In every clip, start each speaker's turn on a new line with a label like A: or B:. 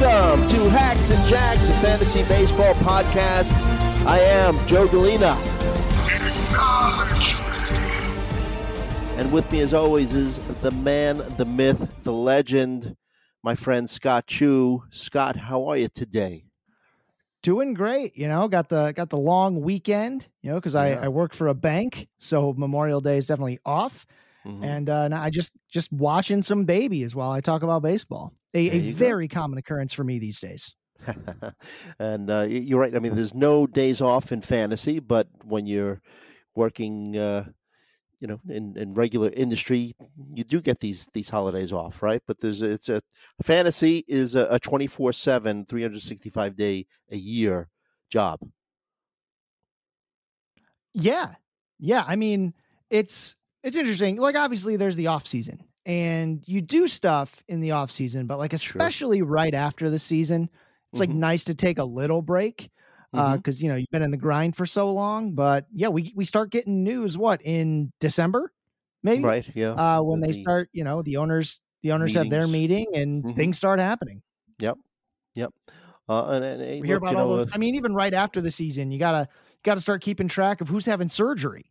A: Welcome to Hacks and Jacks, a fantasy baseball podcast. I am Joe Gallina. And with me, as always, is the man, the myth, the legend, my friend Scott Chu. Scott, how are you today?
B: Doing great, you know. Got the got the long weekend, you know, because I,
A: Yeah.
B: I work for a bank, so Memorial Day is definitely off.
A: Mhm.
B: And uh, now I just just watching some babies while I talk about baseball. A, a
A: you go.
B: very common occurrence for me these days.
A: and uh, you're right. I mean, there's no days off in fantasy, but when you're working, uh, you know, in, in regular industry, you do get these these holidays off, right? But there's it's a fantasy is a, a 24 7 365 day a year job.
B: Yeah. Yeah. I mean, it's it's interesting. Like obviously there's the off season and you do stuff in the off season, but like
A: Sure.
B: especially right after the season, it's like
A: Mhm.
B: nice to take a little break. Uh,
A: Mhm.
B: because you know you've been in the grind for so long. But yeah, we we start getting news what in December, maybe
A: right? Yeah.
B: uh when they
A: The-
B: start, you know, the owners the owners have their meeting and
A: Mhm.
B: things start happening. Yep, yep.
A: Uh, and, and, hey,
B: We hear
A: look,
B: about
A: you
B: all
A: know,
B: those, I mean, even right after the season, you gotta gotta start keeping track of who's having surgery.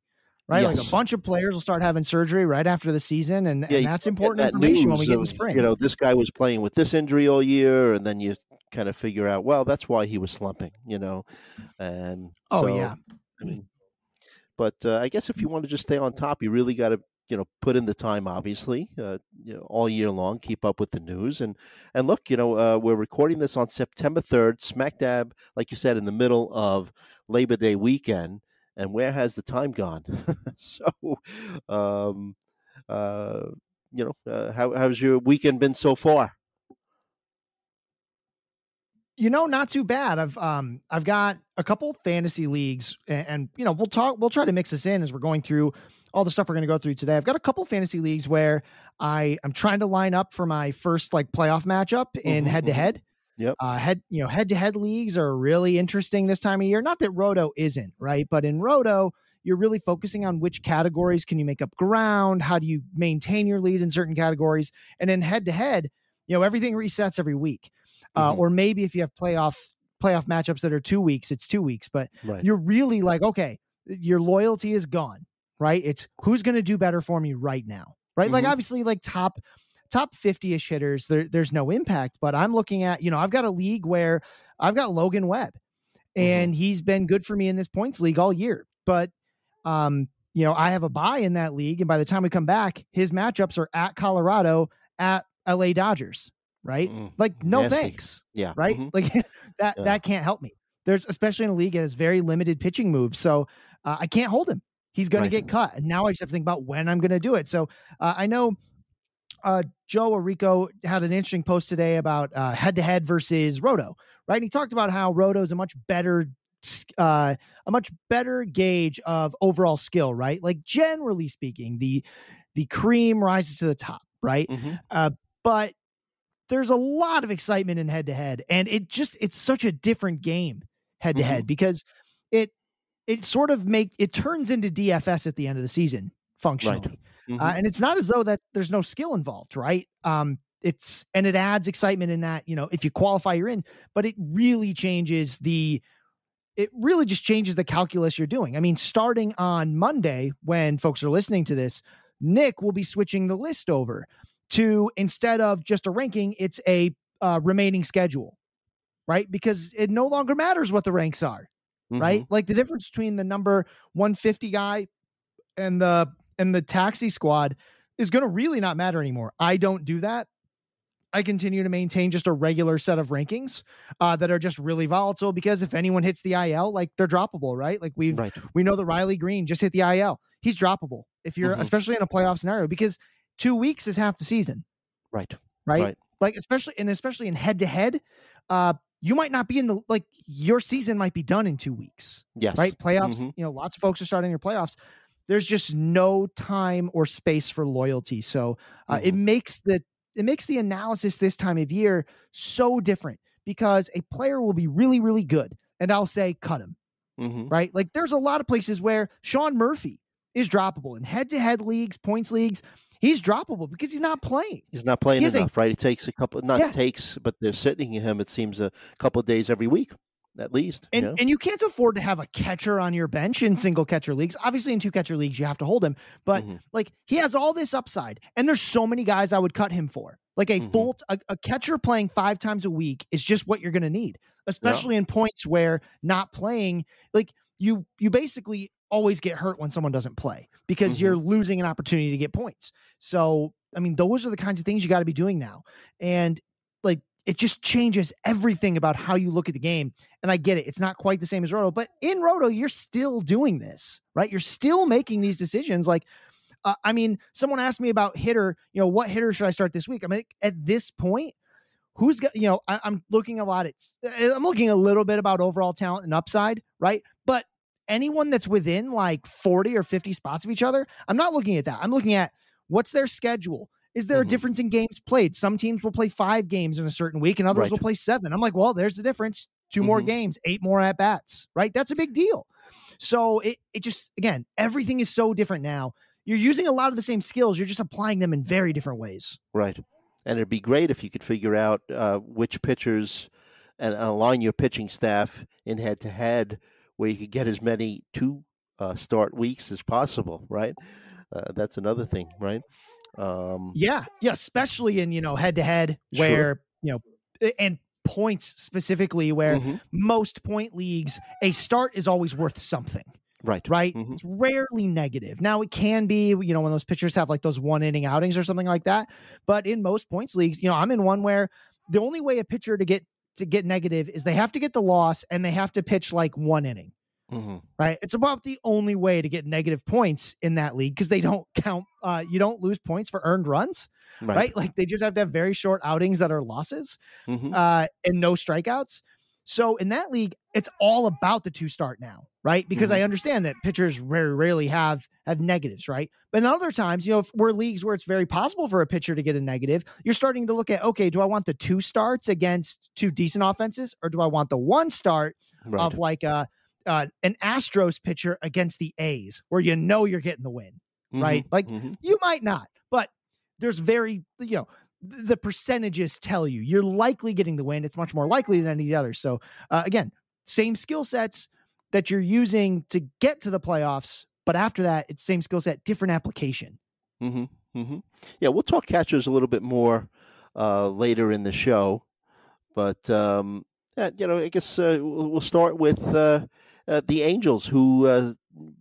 B: Right, like a bunch of players will start having surgery right after the season, and,
A: Yeah,
B: and that's important
A: that
B: information when we get in
A: of,
B: spring.
A: You know, this guy was playing with this injury all year, and then you kind of figure out, well, that's why he was slumping. You know, and
B: oh
A: so,
B: yeah,
A: I mean, but uh, I guess if you want to just stay on top, you really got to you know put in the time. Obviously, uh, you know, all year long, keep up with the news and and look, you know, uh, we're recording this on September third, smack dab, like you said, in the middle of Labor Day weekend. And where has the time gone? so, um, uh, you know, uh, how how's your weekend been so far?
B: you know, not too bad. I've um I've got a couple fantasy leagues, and, and you know we'll talk. We'll try to mix this in as we're going through all the stuff we're going to go through today. I've got a couple fantasy leagues where I I'm trying to line up for my first like playoff matchup in
A: Mhm,
B: head to head.
A: Yep.
B: Uh, head you know head to head leagues are really interesting this time of year. Not that Roto isn't right, but in Roto you're really focusing on which categories can you make up ground, how do you maintain your lead in certain categories, and then head to head, you know everything resets every week. Uh,
A: Mhm.
B: Or maybe if you have playoff playoff matchups that are two weeks, it's two weeks, but
A: Right.
B: you're really like okay, your loyalty is gone, right? It's who's going to do better for me right now, right? Like
A: Mhm.
B: obviously, like top top 50ish hitters there, there's no impact but i'm looking at you know i've got a league where i've got logan webb and he's been good for me in this points league all year but um you know i have a buy in that league and by the time we come back his matchups are at colorado at la dodgers right
A: Mm,
B: like no
A: nasty.
B: thanks
A: Yeah.
B: right
A: mhm.
B: like that
A: Yeah.
B: that can't help me there's especially in a league that has very limited pitching moves so uh, i can't hold him he's going
A: Right.
B: to get cut and now i just have to think about when i'm going to do it so uh, i know uh, Joe Orrico had an interesting post today about uh, head-to-head versus Roto, right? And he talked about how Roto is a much better, uh, a much better gauge of overall skill, right? Like generally speaking, the the cream rises to the top, right?
A: Mhm.
B: Uh, but there's a lot of excitement in head-to-head, and it just it's such a different game head-to-head because it it sort of make it turns into DFS at the end of the season functionally. Uh,
A: Mhm.
B: and it's not as though that there's no skill involved, right? Um, it's and it adds excitement in that you know if you qualify you're in but it really changes the it really just changes the calculus you're doing i mean starting on monday when folks are listening to this nick will be switching the list over to instead of just a ranking it's a uh, remaining schedule right because it no longer matters what the ranks are mm-hmm. right like the difference between the number 150 guy and the and the taxi squad is going to really not matter anymore i don't do that I continue to maintain just a regular set of rankings uh, that are just really volatile because if anyone hits the IL, like they're droppable, right? Like we right. we know that Riley Green just hit the IL. He's droppable if you're mm-hmm. especially in a playoff scenario because two weeks is half the season.
A: Right.
B: Right. right. Like especially and especially in head to head, uh, you might not be in the like your season might be done in two weeks.
A: Yes.
B: Right. Playoffs. Mm-hmm. You know, lots of folks are starting their playoffs. There's just no time or space for loyalty. So uh, mm-hmm. it makes the it makes the analysis this time of year so different because a player will be really, really good, and I'll say cut him. Mm-hmm. Right? Like there's a lot of places where Sean Murphy is droppable in head-to-head leagues, points leagues. He's droppable because he's not playing.
A: He's not playing he enough, a, right? It takes a couple, not yeah. takes, but they're sitting him. It seems a couple of days every week at least.
B: And
A: you know?
B: and you can't afford to have a catcher on your bench in single catcher leagues. Obviously, in two catcher leagues, you have to hold him. But mm-hmm. like he has all this upside, and there's so many guys I would cut him for. Like a mm-hmm. full a, a, catcher playing five times a week is just what you're going to need, especially yeah. in points where not playing like you you basically always get hurt when someone doesn't play because mm-hmm. you're losing an opportunity to get points. So, I mean, those are the kinds of things you got to be doing now. And it just changes everything about how you look at the game. And I get it. It's not quite the same as Roto, but in Roto, you're still doing this, right? You're still making these decisions. Like, uh, I mean, someone asked me about hitter, you know, what hitter should I start this week? I mean, at this point, who's got, you know, I, I'm looking a lot at, I'm looking a little bit about overall talent and upside, right? But anyone that's within like 40 or 50 spots of each other, I'm not looking at that. I'm looking at what's their schedule is there mm-hmm. a difference in games played? Some teams will play five games in a certain week and others right. will play seven. I'm like, well, there's the difference. 2 mm-hmm. more games, eight more at bats, right? That's a big deal. So it, it just, again, everything is so different now. You're using a lot of the same skills, you're just applying them in very different ways.
A: Right. And it'd be great if you could figure out uh, which pitchers and align your pitching staff in head to head where you could get as many two uh, start weeks as possible, right? Uh, that's another thing, right?
B: Um, yeah, yeah, especially in you know head to head where you know and points specifically where mm-hmm. most point leagues a start is always worth something.
A: Right.
B: Right. Mm-hmm. It's rarely negative. Now it can be, you know, when those pitchers have like those one inning outings or something like that. But in most points leagues, you know, I'm in one where the only way a pitcher to get to get negative is they have to get the loss and they have to pitch like one inning. Mm-hmm. Right. It's about the only way to get negative points in that league because they don't count, uh, you don't lose points for earned runs. Right. right. Like they just have to have very short outings that are losses mm-hmm. uh, and no strikeouts. So in that league, it's all about the two start now, right? Because mm-hmm. I understand that pitchers very rarely have have negatives, right? But in other times, you know, if we're leagues where it's very possible for a pitcher to get a negative, you're starting to look at okay, do I want the two starts against two decent offenses, or do I want the one start right. of like a uh, an Astros pitcher against the A's, where you know you're getting the win, mm-hmm, right? Like mm-hmm. you might not, but there's very, you know, the percentages tell you you're likely getting the win. It's much more likely than any other. So uh, again, same skill sets that you're using to get to the playoffs, but after that, it's same skill set, different application.
A: Mm-hmm, mm-hmm. Yeah, we'll talk catchers a little bit more uh, later in the show, but um, yeah, you know, I guess uh, we'll start with uh, the Angels, who uh,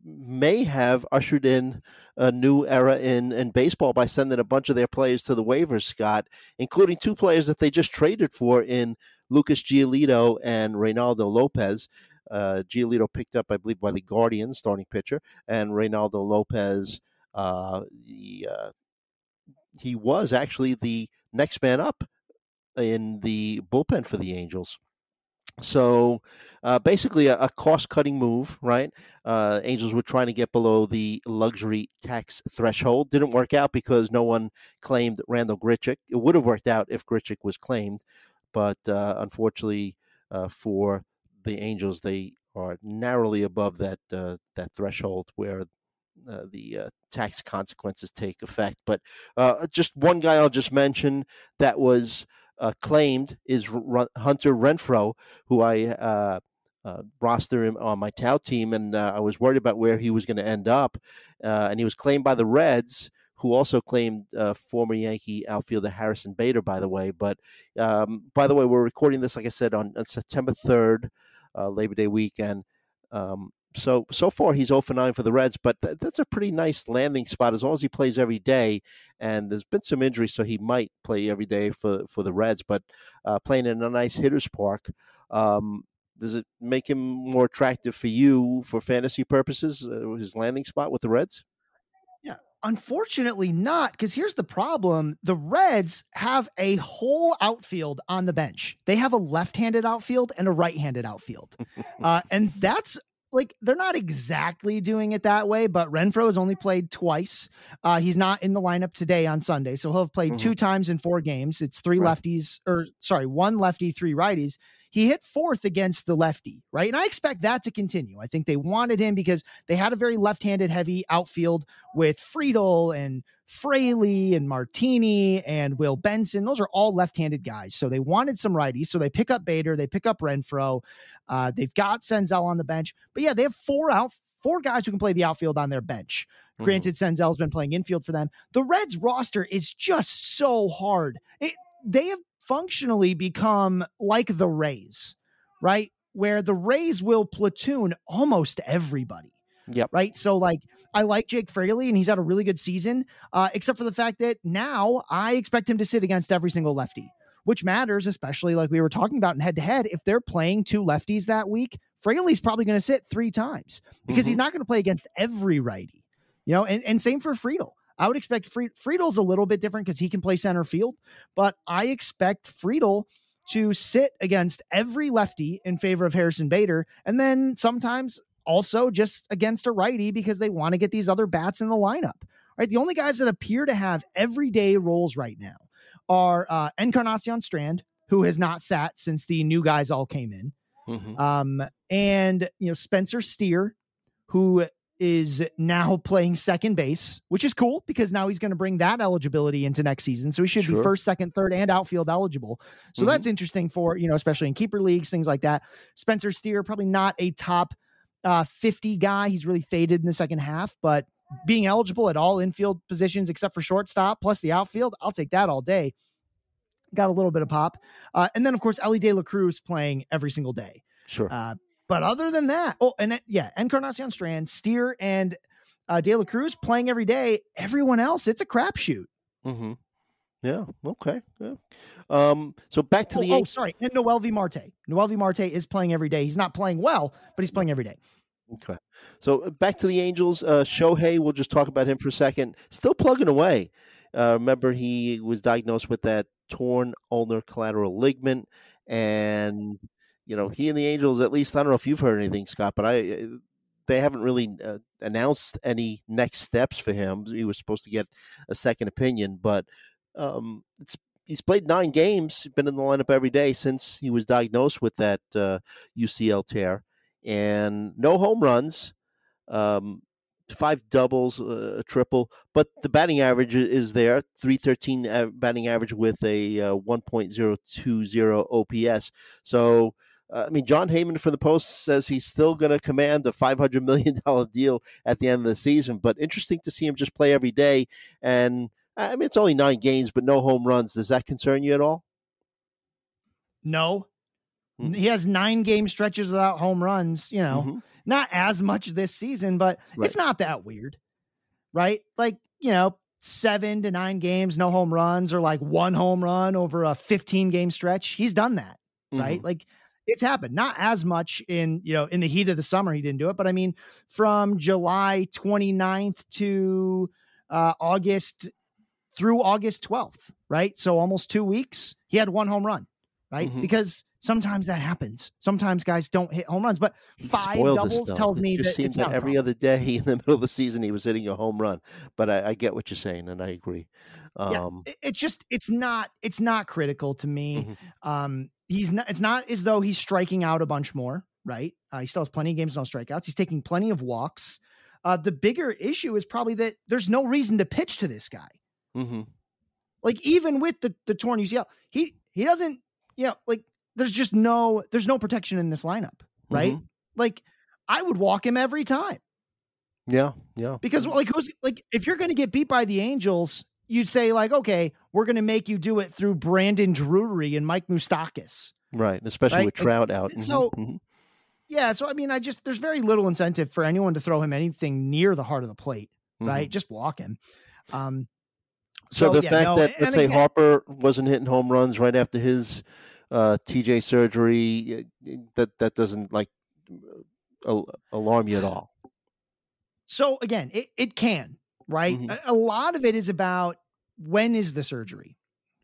A: may have ushered in a new era in, in baseball by sending a bunch of their players to the waivers, Scott, including two players that they just traded for in Lucas Giolito and Reynaldo Lopez. Uh, Giolito picked up, I believe, by the Guardians, starting pitcher, and Reynaldo Lopez, uh, the, uh, he was actually the next man up in the bullpen for the Angels. So uh, basically, a, a cost cutting move, right? Uh, Angels were trying to get below the luxury tax threshold. Didn't work out because no one claimed Randal Grichuk. It would have worked out if Grichuk was claimed, but uh, unfortunately uh, for the Angels, they are narrowly above that uh, that threshold where uh, the uh, tax consequences take effect. But uh, just one guy I'll just mention that was uh, claimed is R- Hunter Renfroe, who I uh, uh, roster him on my Tout team, and I was worried about where he was going to end up. and he was claimed by the Reds, who also claimed former Yankee outfielder Harrison Bader, by the way. But um, by the way, we're recording this, like I said, on, on September 3rd, Labor Day weekend. Um, so so far he's 0 for 9 for the Reds, but th- that's a pretty nice landing spot as long as he plays every day. And there's been some injuries, so he might play every day for for the Reds. But uh, playing in a nice hitters park, um, does it make him more attractive for you for fantasy purposes? Uh, his landing spot with the Reds?
B: Yeah, unfortunately not. Because here's the problem: the Reds have a whole outfield on the bench. They have a left-handed outfield and a right-handed outfield, uh, and that's like they're not exactly doing it that way, but Renfroe has only played twice. Uh, he's not in the lineup today on Sunday, so he'll have played mm-hmm. two times in four games. It's three right. lefties, or sorry, one lefty, three righties. He hit fourth against the lefty, right? And I expect that to continue. I think they wanted him because they had a very left-handed heavy outfield with Friedl and Fraley and Martini and Will Benson. Those are all left-handed guys. So they wanted some righties. So they pick up Bader, they pick up Renfroe. Uh, they've got Senzel on the bench. But yeah, they have four out four guys who can play the outfield on their bench. Mm-hmm. Granted, Senzel's been playing infield for them. The Reds roster is just so hard. It, they have functionally become like the Rays, right? Where the Rays will platoon almost everybody.
A: Yep.
B: Right. So like I like Jake Fraley and he's had a really good season, uh, except for the fact that now I expect him to sit against every single lefty, which matters, especially like we were talking about in head to head. If they're playing two lefties that week, Fraley's probably going to sit three times because mm-hmm. he's not going to play against every righty, you know, and, and same for Friedl. I would expect Fried, Friedl's a little bit different because he can play center field, but I expect Friedl to sit against every lefty in favor of Harrison Bader. And then sometimes also just against a righty because they want to get these other bats in the lineup. Right. The only guys that appear to have everyday roles right now are uh, Encarnacion Strand, who has not sat since the new guys all came in, mm-hmm. um, and you know Spencer Steer, who is now playing second base, which is cool because now he's going to bring that eligibility into next season. So he should sure. be first, second, third, and outfield eligible. So mm-hmm. that's interesting for, you know, especially in keeper leagues, things like that. Spencer Steer, probably not a top uh, 50 guy. He's really faded in the second half, but being eligible at all infield positions except for shortstop plus the outfield, I'll take that all day. Got a little bit of pop. Uh, and then, of course, Elly De La Cruz playing every single day.
A: Sure. Uh,
B: but other than that, oh, and yeah, Encarnacion Strand, Steer, and uh, De La Cruz playing every day. Everyone else, it's a crapshoot.
A: Mm-hmm. Yeah. Okay. Yeah. Um, so back to
B: oh,
A: the.
B: Oh, sorry. And Noelvi Marte. Noelvi Marte is playing every day. He's not playing well, but he's playing every day.
A: Okay. So uh, back to the Angels. Uh, Shohei, we'll just talk about him for a second. Still plugging away. Uh, remember, he was diagnosed with that torn ulnar collateral ligament. And, you know, he and the Angels, at least, I don't know if you've heard anything, Scott, but I. Uh, they haven't really uh, announced any next steps for him. He was supposed to get a second opinion, but um, it's he's played nine games, been in the lineup every day since he was diagnosed with that uh, UCL tear and no home runs, um, five doubles, uh, a triple, but the batting average is there 313 batting average with a uh, 1.020 OPS. So, uh, I mean, Jon Heyman from the Post says he's still going to command a $500 million deal at the end of the season, but interesting to see him just play every day. And I mean, it's only nine games, but no home runs. Does that concern you at all?
B: No, Mm-hmm. He has nine game stretches without home runs, you know, mm-hmm. not as much this season, but right. it's not that weird, right? Like, you know, seven to nine games, no home runs, or like one home run over a 15 game stretch. He's done that, mm-hmm. right? Like, it's happened not as much in you know in the heat of the summer he didn't do it but i mean from july 29th to uh, august through august 12th right so almost two weeks he had one home run right mm-hmm. because Sometimes that happens. Sometimes guys don't hit home runs, but five doubles tells me
A: it just
B: that
A: seems that every other day in the middle of the season he was hitting a home run. But I, I get what you're saying, and I agree.
B: Um, yeah, it's just it's not it's not critical to me. Mm-hmm. Um, he's not. It's not as though he's striking out a bunch more. Right. Uh, he still has plenty of games, no strikeouts. He's taking plenty of walks. Uh, the bigger issue is probably that there's no reason to pitch to this guy.
A: Mm-hmm.
B: Like even with the the torn UCL, he he doesn't. You know, like there's just no there's no protection in this lineup, right?
A: Mhm.
B: Like I would walk him every time
A: Yeah, yeah.
B: because like who's like if you're going to get beat by the Angels, you'd say like okay, we're going to make you do it through Brandon Drury and Mike Moustakas.
A: Right, especially
B: Right,
A: with
B: like,
A: Trout out. Mhm,
B: so-
A: mhm.
B: Yeah, so I mean, I just there's very little incentive for anyone to throw him anything near the heart of the plate, right? Just walk him. Um,
A: So, the
B: yeah,
A: fact
B: no,
A: that let's say
B: again-
A: Harper wasn't hitting home runs right after his uh, TJ surgery, uh, that that doesn't like al- alarm you at all.
B: So again, it, it can, right?
A: Mhm.
B: A, a lot of it is about when is the surgery,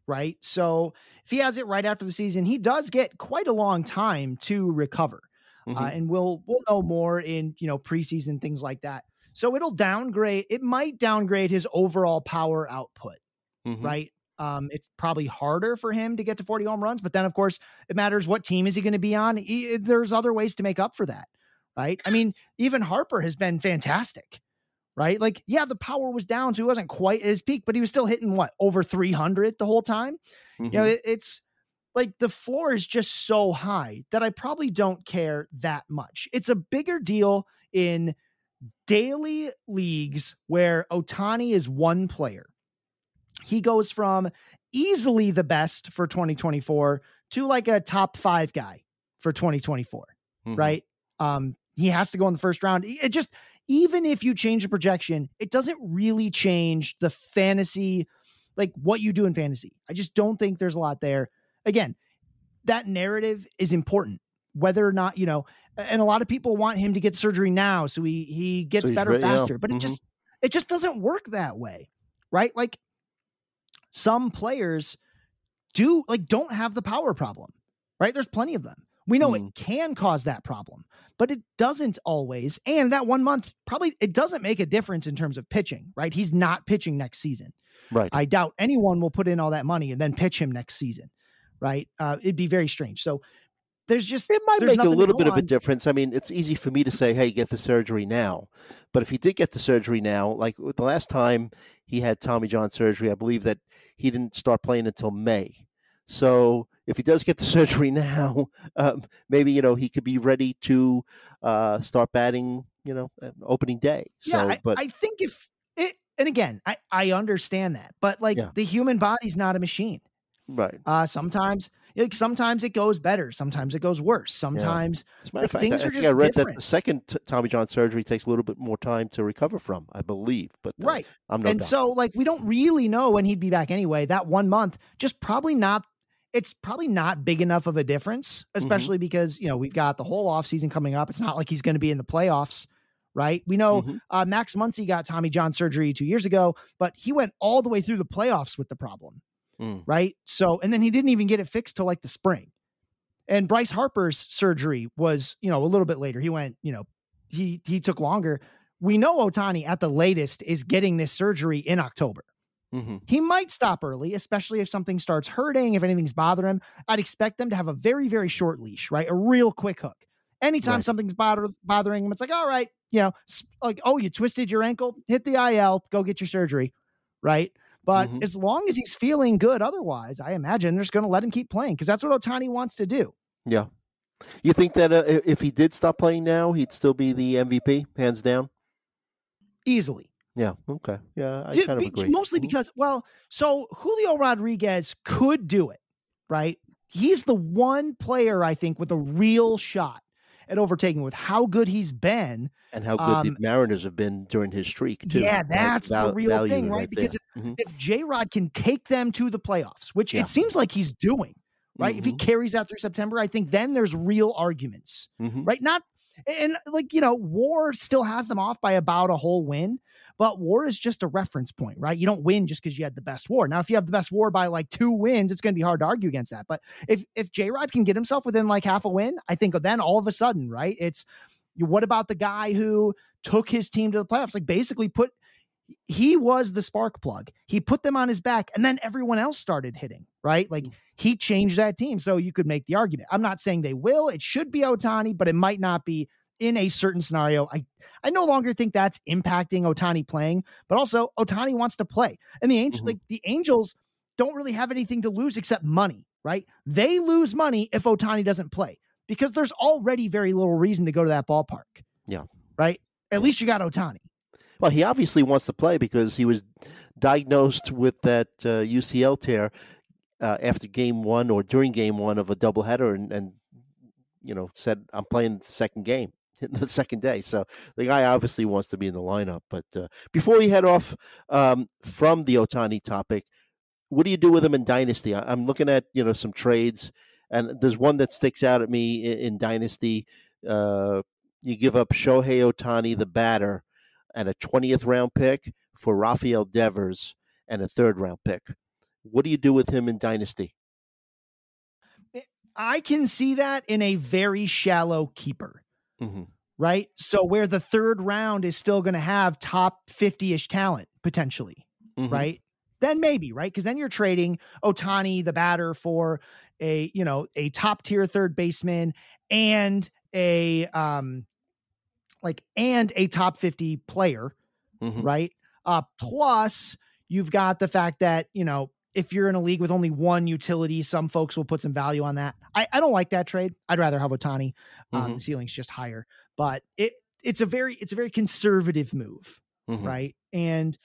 B: right? So if he has it right after the season, he does get quite a long time to recover. Uh,
A: Mhm.
B: and we'll we'll know more in you know preseason things like that. So it'll downgrade. It might downgrade his overall power output,
A: Mhm.
B: right? Um, it's probably harder for him to get to 40 home runs, but then of course it matters what team is he going to be on. He- there's other ways to make up for that, right? I mean, even Harper has been fantastic, right? Like, yeah, the power was down, so he wasn't quite at his peak, but he was still hitting what over 300 the whole time. You know,
A: Mhm.
B: it, it's like the floor is just so high that I probably don't care that much. It's a bigger deal in daily leagues where Ohtani is one player. He goes from easily the best for 2024 to like a top five guy for 2024
A: Mhm.
B: right? Um, he has to go in the first round. It just even if you change the projection, it doesn't really change the fantasy, like what you do in fantasy. I just don't think there's a lot there. Again, that narrative is important, whether or not you know. And a lot of people want him to get surgery now, so he he gets
A: So
B: better
A: re- yeah.
B: faster. But it
A: Mhm.
B: just it just doesn't work that way, right? Like some players do like don't have the power problem, right? There's plenty of them. We know
A: Mm.
B: it can cause that problem, but it doesn't always. And that one month probably it doesn't make a difference in terms of pitching, right? He's not pitching next season.
A: right.
B: I doubt anyone will put in all that money and then pitch him next season, right? Uh, it'd be very strange. So there's just
A: It might make a little bit of a difference. I mean, it's easy for me to say, "Hey, get the surgery now," but if he did get the surgery now, like the last time he had Tommy John surgery, I believe that he didn't start playing until May. So if he does get the surgery now, um, maybe you know he could be ready to uh, start batting. You know, opening day. So,
B: yeah, I,
A: but
B: I think if it, and again, I, I understand that, but like
A: Yeah.
B: the human body's not a machine.
A: right.
B: Uh, sometimes, like sometimes it goes better, sometimes it goes worse. Sometimes,
A: As a matter
B: Like,
A: fact,
B: things
A: I,
B: are
A: I
B: just
A: I read that the second t- Tommy John surgery takes a little bit more time to recover from. I believe, but uh,
B: right?
A: I'm no
B: and
A: doctor.
B: so, like, we don't really know when he'd be back anyway. That one month, just probably not. It's probably not big enough of a difference,
A: Mm-hmm.
B: especially because you know we've got the whole off season coming up. It's not like he's going to be in the playoffs, right? We know
A: Mhm.
B: uh, Max Muncy got Tommy John surgery two years ago, but he went all the way through the playoffs with the problem.
A: Mm.
B: right? So, and then he didn't even get it fixed till like the spring. And Bryce Harper's surgery was, you know, a little bit later. He went, you know, he he took longer. We know Ohtani at the latest is getting this surgery in October.
A: Mhm.
B: He might stop early, especially if something starts hurting, if anything's bothering him. I'd expect them to have a very, very short leash, right? A real quick hook. Anytime
A: Right.
B: something's bother, bothering him, it's like, all right, you know, like, oh, you twisted your ankle, hit the IL, go get your surgery, right? But
A: Mhm.
B: as long as he's feeling good, otherwise, I imagine they're just going to let him keep playing because that's what Ohtani wants to do.
A: Yeah. You think that uh, if he did stop playing now, he'd still be the MVP, hands down?
B: easily.
A: Yeah. Okay. Yeah, I
B: Ju-
A: kind of agree.
B: Mostly
A: Mhm.
B: because, well, so Julio Rodriguez could do it, right? He's the one player I think with a real shot at overtaking with how good he's been.
A: and how good
B: um,
A: the Mariners have been during his streak too.
B: Yeah,
A: right?
B: that's the real thing,
A: it
B: right? Because
A: there. Mhm.
B: If J Rod can take them to the playoffs, which
A: Yeah.
B: it seems like he's doing, right? If he
A: Mhm.
B: carries out through September, I think then there's real arguments.
A: Mhm.
B: right? Not and like you know, War still has them off by about a whole win, but War is just a reference point, right? You don't win just because you had the best War. Now, if you have the best War by like two wins, it's going to be hard to argue against that. But if if J Rod can get himself within like half a win, I think then all of a sudden, right? It's what about the guy who took his team to the playoffs? Like basically put he was the spark plug. He put them on his back, and then everyone else started hitting, right? Like mm. he changed that team. So you could make the argument. I'm not saying they will. It should be Ohtani, but it might not be in a certain scenario, I I no longer think that's impacting Ohtani playing, but also Ohtani wants to play. And the Angels, mm-hmm. like the Angels don't really have anything to lose except money, right? They lose money if Ohtani doesn't play because there's already very little reason to go to that ballpark.
A: Yeah.
B: Right? At least you got Ohtani.
A: Well, he obviously wants to play because he was diagnosed with that uh, UCL tear uh, after game one or during game one of a doubleheader and, and, you know, said, I'm playing the second game. The second day, so the guy obviously wants to be in the lineup. But uh, before we head off um, from the Ohtani topic, what do you do with him in Dynasty? I'm looking at you know some trades, and there's one that sticks out at me in, in Dynasty. Uh, you give up Shohei Ohtani, the batter, and a 20th round pick for Rafael Devers and a third round pick. What do you do with him in Dynasty?
B: I can see that in a very shallow keeper, mm-hmm. Right? So, where the third round is still going to have top 50 ish talent potentially, mm-hmm. right? Then maybe, right? Because then you're trading Ohtani the batter, for a, you know, a top tier third baseman and a, um, like, and a top 50 player, mm-hmm. right? Uh, plus, you've got the fact that, you know, if you're in a league with only one utility, some folks will put some value on that. I, I don't like that trade. I'd rather have Ohtani. Um, mm-hmm. The ceiling's just higher, but it it's a very it's a very conservative move, mm-hmm. right? And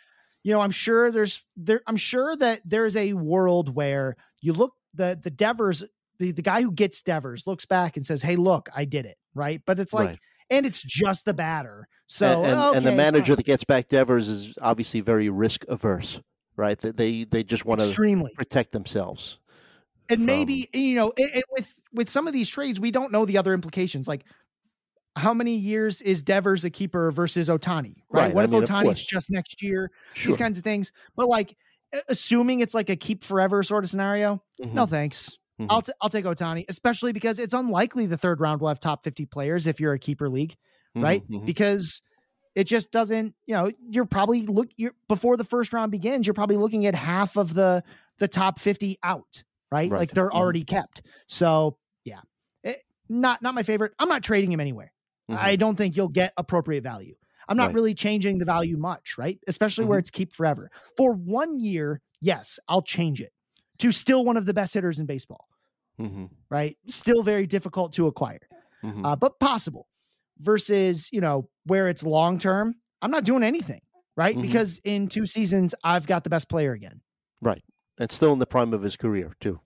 B: you know, I'm sure there's there. I'm sure that there's a world where you look the the Devers the the guy who gets Devers looks back and says, "Hey, look, I did it." Right, but it's like. Right and it's just the batter. So
A: and, and,
B: okay,
A: and the manager fine. that gets back Devers is obviously very risk averse, right? They they just want to protect themselves.
B: And from... maybe you know, it, it, with with some of these trades, we don't know the other implications. Like, how many years is Devers a keeper versus Ohtani? Right? right. What I if mean, Ohtani's just next year? Sure. These kinds of things. But like, assuming it's like a keep forever sort of scenario, mm-hmm. no thanks. Mm-hmm. I'll t- I'll take Ohtani, especially because it's unlikely the third round will have top 50 players if you're a keeper league, mm-hmm, right? Mm-hmm. Because it just doesn't, you know, you're probably look you're before the first round begins, you're probably looking at half of the the top 50 out, right? right. Like they're mm-hmm. already kept. So, yeah. It, eh, not not my favorite. I'm not trading him anywhere. I mm-hmm. don't think you'll get appropriate value. I'm not right. really changing the value much, right? Especially where it's keep forever. For one year, yes, I'll change it to still one of the best hitters in baseball. Mm-hmm. Right? Still very difficult to acquire, mm-hmm. uh, but possible. Versus, you know, where it's long term, I'm not doing anything, right? Mm-hmm. Because in two seasons, I've got the best player again.
A: Right. And still in the prime of his career, too.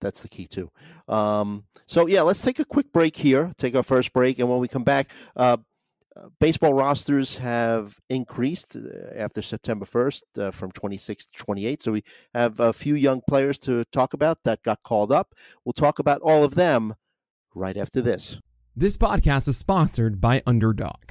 A: That's the key too. Um, so yeah, let's take a quick break here. Take our first break, and when we come back, uh, baseball rosters have increased uh, after September 1st uh, from 26 to 28. So we have a few young players to talk about that got called up. We'll talk about all of them right after this.
C: This podcast is sponsored by Underdog.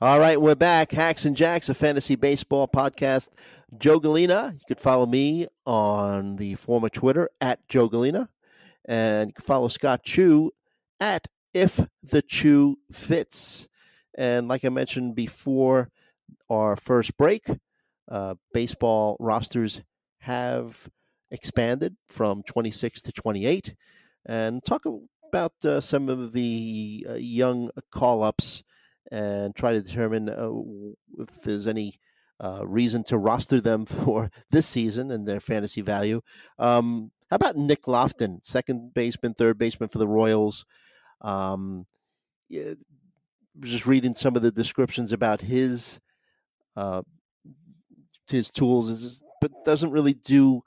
A: All right, we're back. Hacks and Jacks, a fantasy baseball podcast. Joe Gallina. You could follow me on the former Twitter at Joe Gallina. And you can follow Scott Chu at If the Chu Fits. And like I mentioned before our first break, uh, baseball rosters have expanded from 26 to 28. And talk about uh, some of the uh, young call ups and try to determine uh, if there's any uh, reason to roster them for this season and their fantasy value. Um, how about Nick Loftin, second baseman, third baseman for the Royals? Um, yeah, just reading some of the descriptions about his uh, his tools, but doesn't really do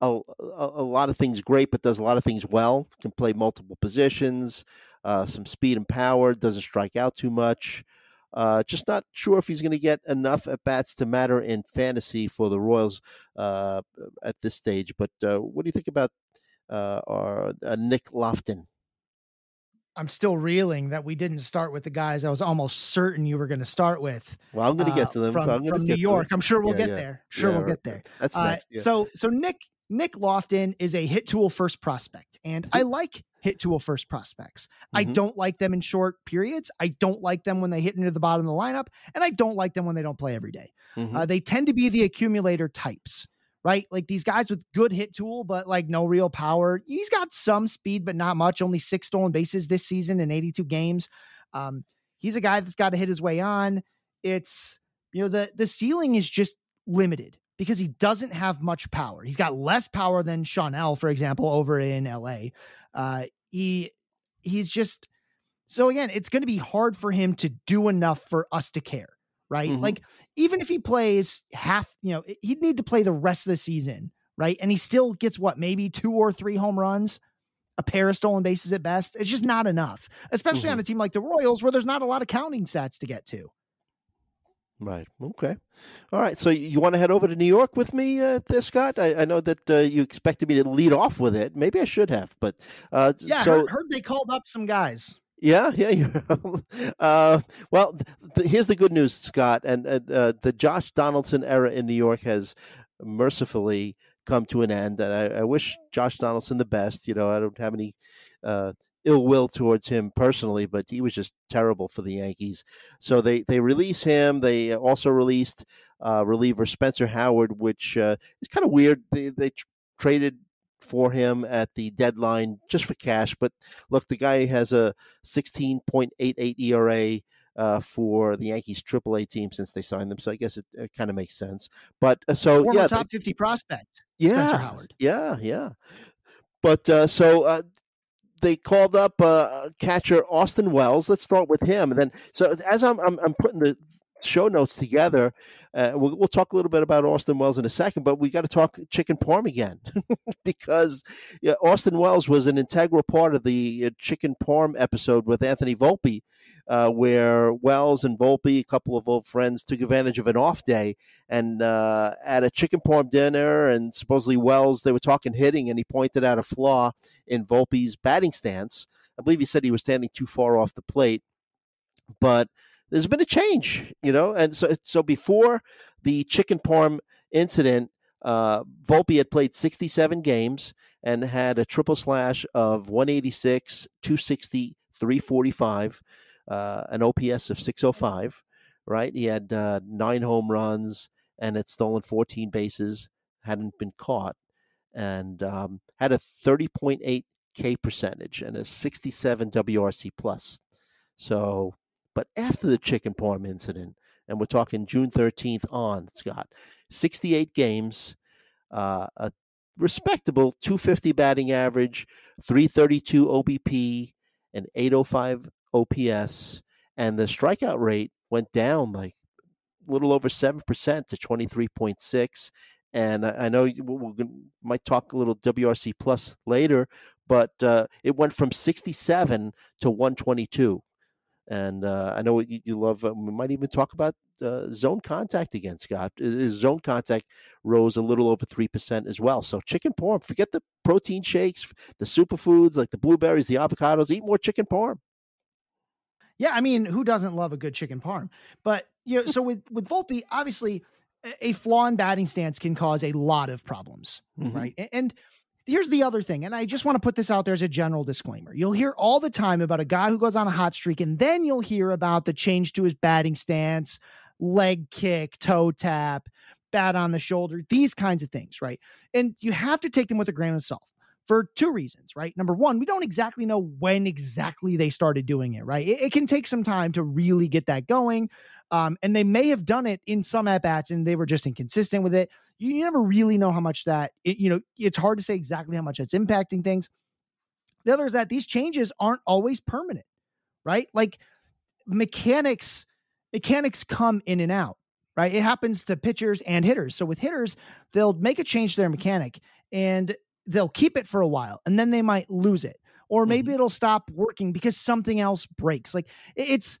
A: a, a, a, lot of things great, but does a lot of things well. Can play multiple positions, uh, some speed and power. Doesn't strike out too much. Uh, just not sure if he's going to get enough at bats to matter in fantasy for the Royals uh, at this stage. But uh, what do you think about uh, our uh, Nick Loftin?
B: I'm still reeling that we didn't start with the guys I was almost certain you were going to start with.
A: Well, I'm going to get to them
B: from, from New York. I'm sure we'll yeah, get yeah. there. Sure, yeah, we'll get there.
A: That's next.
B: So, so Nick Nick Loftin is a hit tool first prospect, and I like hit tool first prospects. Mm-hmm. I don't like them in short periods. I don't like them when they hit into the bottom of the lineup, and I don't like them when they don't play every day. Mm-hmm. Uh, they tend to be the accumulator types, right? Like these guys with good hit tool, but like no real power. He's got some speed, but not much. Only six stolen bases this season in 82 games. Um, he's a guy that's got to hit his way on. It's you know the the ceiling is just limited because he doesn't have much power. He's got less power than Sean L, for example, over in LA. Uh, he he's just so again, it's going to be hard for him to do enough for us to care, right? Mm-hmm. Like even if he plays half, you know, he'd need to play the rest of the season, right? And he still gets what maybe two or three home runs, a pair of stolen bases at best. It's just not enough, especially mm-hmm. on a team like the Royals where there's not a lot of counting stats to get to.
A: Right. Okay. All right. So you want to head over to New York with me, uh, there, Scott? I, I know that uh, you expected me to lead off with it. Maybe I should have, but uh,
B: yeah.
A: So
B: heard, heard they called up some guys.
A: Yeah, yeah. uh, well, th- here's the good news, Scott, and uh, the Josh Donaldson era in New York has mercifully come to an end, and I, I wish Josh Donaldson the best. You know, I don't have any uh, ill will towards him personally, but he was just terrible for the Yankees. So they they release him. They also released uh, reliever Spencer Howard, which uh, is kind of weird. They they tr- traded for him at the deadline just for cash. But look, the guy has a 16.88 ERA. Uh, for the Yankees AAA team since they signed them, so I guess it, it kind of makes sense. But uh, so
B: Former
A: yeah,
B: top fifty prospect.
A: Yeah, Spencer Howard. yeah, yeah. But uh, so uh, they called up uh, catcher Austin Wells. Let's start with him, and then so as I'm I'm, I'm putting the show notes together. Uh, we'll, we'll, talk a little bit about Austin Wells in a second, but we got to talk chicken parm again because yeah, Austin Wells was an integral part of the uh, chicken parm episode with Anthony Volpe, uh, where Wells and Volpe, a couple of old friends, took advantage of an off day and uh, at a chicken parm dinner, and supposedly Wells they were talking hitting, and he pointed out a flaw in Volpe's batting stance. I believe he said he was standing too far off the plate, but there's been a change, you know. And so, so before the chicken parm incident, uh, Volpe had played 67 games and had a triple slash of 186, 260, 345, uh, an OPS of 605. Right, he had uh, nine home runs and had stolen 14 bases, hadn't been caught, and um, had a 30.8 K percentage and a 67 WRC plus. So but after the chicken parm incident, and we're talking June 13th on, Scott, 68 games, uh, a respectable 250 batting average, 332 OBP, and 805 OPS, and the strikeout rate went down like a little over 7% to 23.6. And I know we might talk a little WRC plus later, but uh, it went from 67 to 122. And uh, I know you, you love. Uh, we might even talk about uh, zone contact again, Scott. His zone contact rose a little over three percent as well. So chicken parm. Forget the protein shakes, the superfoods like the blueberries, the avocados. Eat more chicken parm.
B: Yeah, I mean, who doesn't love a good chicken parm? But you know, so with with Volpe, obviously, a flaw in batting stance can cause a lot of problems, mm-hmm. right? And here's the other thing, and I just want to put this out there as a general disclaimer. You'll hear all the time about a guy who goes on a hot streak, and then you'll hear about the change to his batting stance, leg kick, toe tap, bat on the shoulder, these kinds of things, right? And you have to take them with a grain of salt for two reasons, right? Number one, we don't exactly know when exactly they started doing it, right? It, it can take some time to really get that going. Um, and they may have done it in some at bats and they were just inconsistent with it. You never really know how much that it, you know it's hard to say exactly how much that's impacting things. The other is that these changes aren't always permanent right? Like mechanics mechanics come in and out right? It happens to pitchers and hitters. So with hitters they'll make a change to their mechanic and they'll keep it for a while and then they might lose it. Or maybe mm-hmm. it'll stop working because something else breaks. Like it's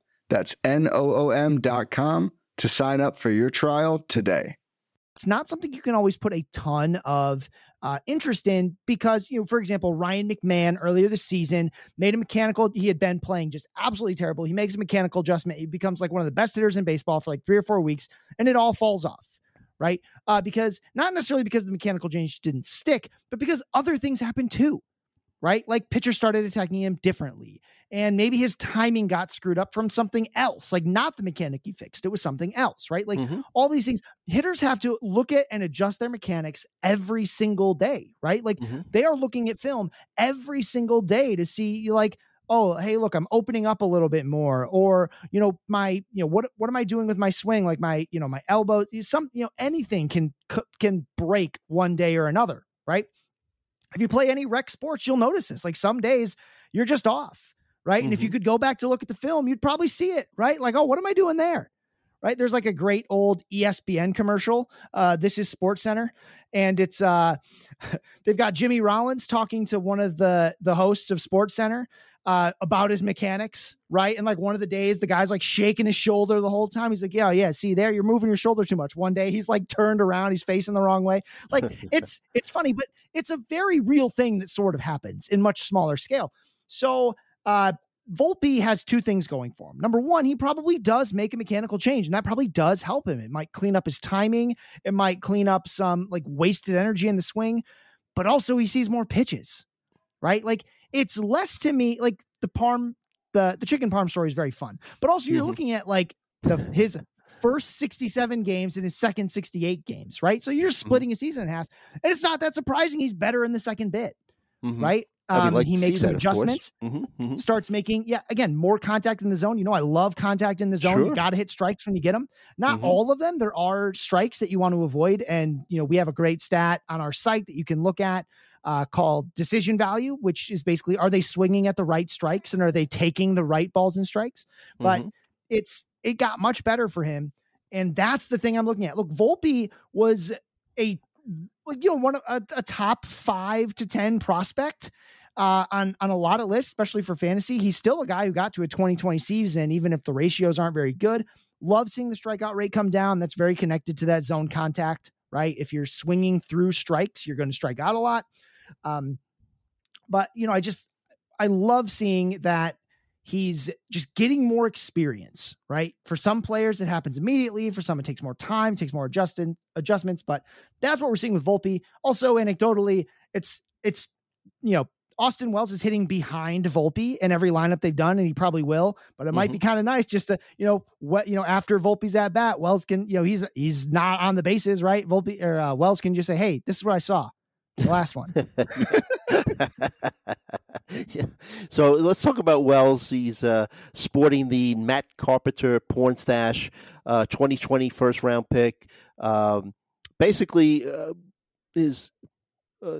D: That's N-O-O-M dot com to sign up for your trial today.
B: It's not something you can always put a ton of uh, interest in because, you know, for example, Ryan McMahon earlier this season made a mechanical. He had been playing just absolutely terrible. He makes a mechanical adjustment. He becomes like one of the best hitters in baseball for like three or four weeks, and it all falls off right? Uh, because not necessarily because the mechanical change didn't stick, but because other things happened too right? Like pitchers started attacking him differently. And maybe his timing got screwed up from something else, like not the mechanic he fixed. It was something else, right? Like mm-hmm. all these things, hitters have to look at and adjust their mechanics every single day, right? Like mm-hmm. they are looking at film every single day to see, like, oh hey look i'm opening up a little bit more or you know my you know what what am i doing with my swing like my you know my elbow some you know anything can can break one day or another right if you play any rec sports, you'll notice this. Like some days you're just off, right? Mm-hmm. And if you mm-hmm. could go back to look at the film, you'd probably see it, right? Like, oh, what am I doing there? Right? There's like a great old ESPN commercial. Uh, this is Sports Center, and it's uh, they've got Jimmy Rollins talking to one of the the hosts of Sports Center, uh, about his mechanics, right? And like one of the days, the guy's like shaking his shoulder the whole time. He's like, "Yeah, yeah, see there, you're moving your shoulder too much." One day, he's like turned around, he's facing the wrong way. Like it's it's funny, but it's a very real thing that sort of happens in much smaller scale. So, uh, Volpe has two things going for him. Number one, he probably does make a mechanical change, and that probably does help him. It might clean up his timing, it might clean up some like wasted energy in the swing, but also he sees more pitches, right? Like it's less to me like the parm the the chicken parm story is very fun, but also you're mm-hmm. looking at like the his first 67 games and his second 68 games, right? So you're mm-hmm. splitting mm-hmm. a season in half, and it's not that surprising. He's better in the second bit, mm-hmm. right? Um, like he makes some adjustments, mm-hmm, mm-hmm. starts making, yeah, again, more contact in the zone. You know, I love contact in the zone. Sure. You got to hit strikes when you get them. Not all of them. There are strikes that you want to avoid. And, you know, we have a great stat on our site that you can look at uh, called decision value, which is basically are they swinging at the right strikes and are they taking the right balls and strikes? But mm-hmm. it's it got much better for him, and that's the thing I'm looking at. Look, Volpe was a you know one a, a top five to ten prospect uh, on on a lot of lists, especially for fantasy. He's still a guy who got to a 2020 season, even if the ratios aren't very good. Love seeing the strikeout rate come down. That's very connected to that zone contact, right? If you're swinging through strikes, you're going to strike out a lot. Um, but you know, I just I love seeing that he's just getting more experience, right? For some players, it happens immediately. For some, it takes more time, takes more adjusting adjustments. But that's what we're seeing with Volpe. Also, anecdotally, it's it's you know Austin Wells is hitting behind Volpe in every lineup they've done, and he probably will. But it might mm-hmm. be kind of nice just to, you know, what you know after Volpe's at bat, Wells can, you know, he's he's not on the bases, right? Volpe or uh, Wells can just say, "Hey, this is what I saw." The last one.
A: yeah. So let's talk about Wells. He's uh, sporting the Matt Carpenter porn stash, uh, 2020 first round pick. Um, basically, uh, is uh,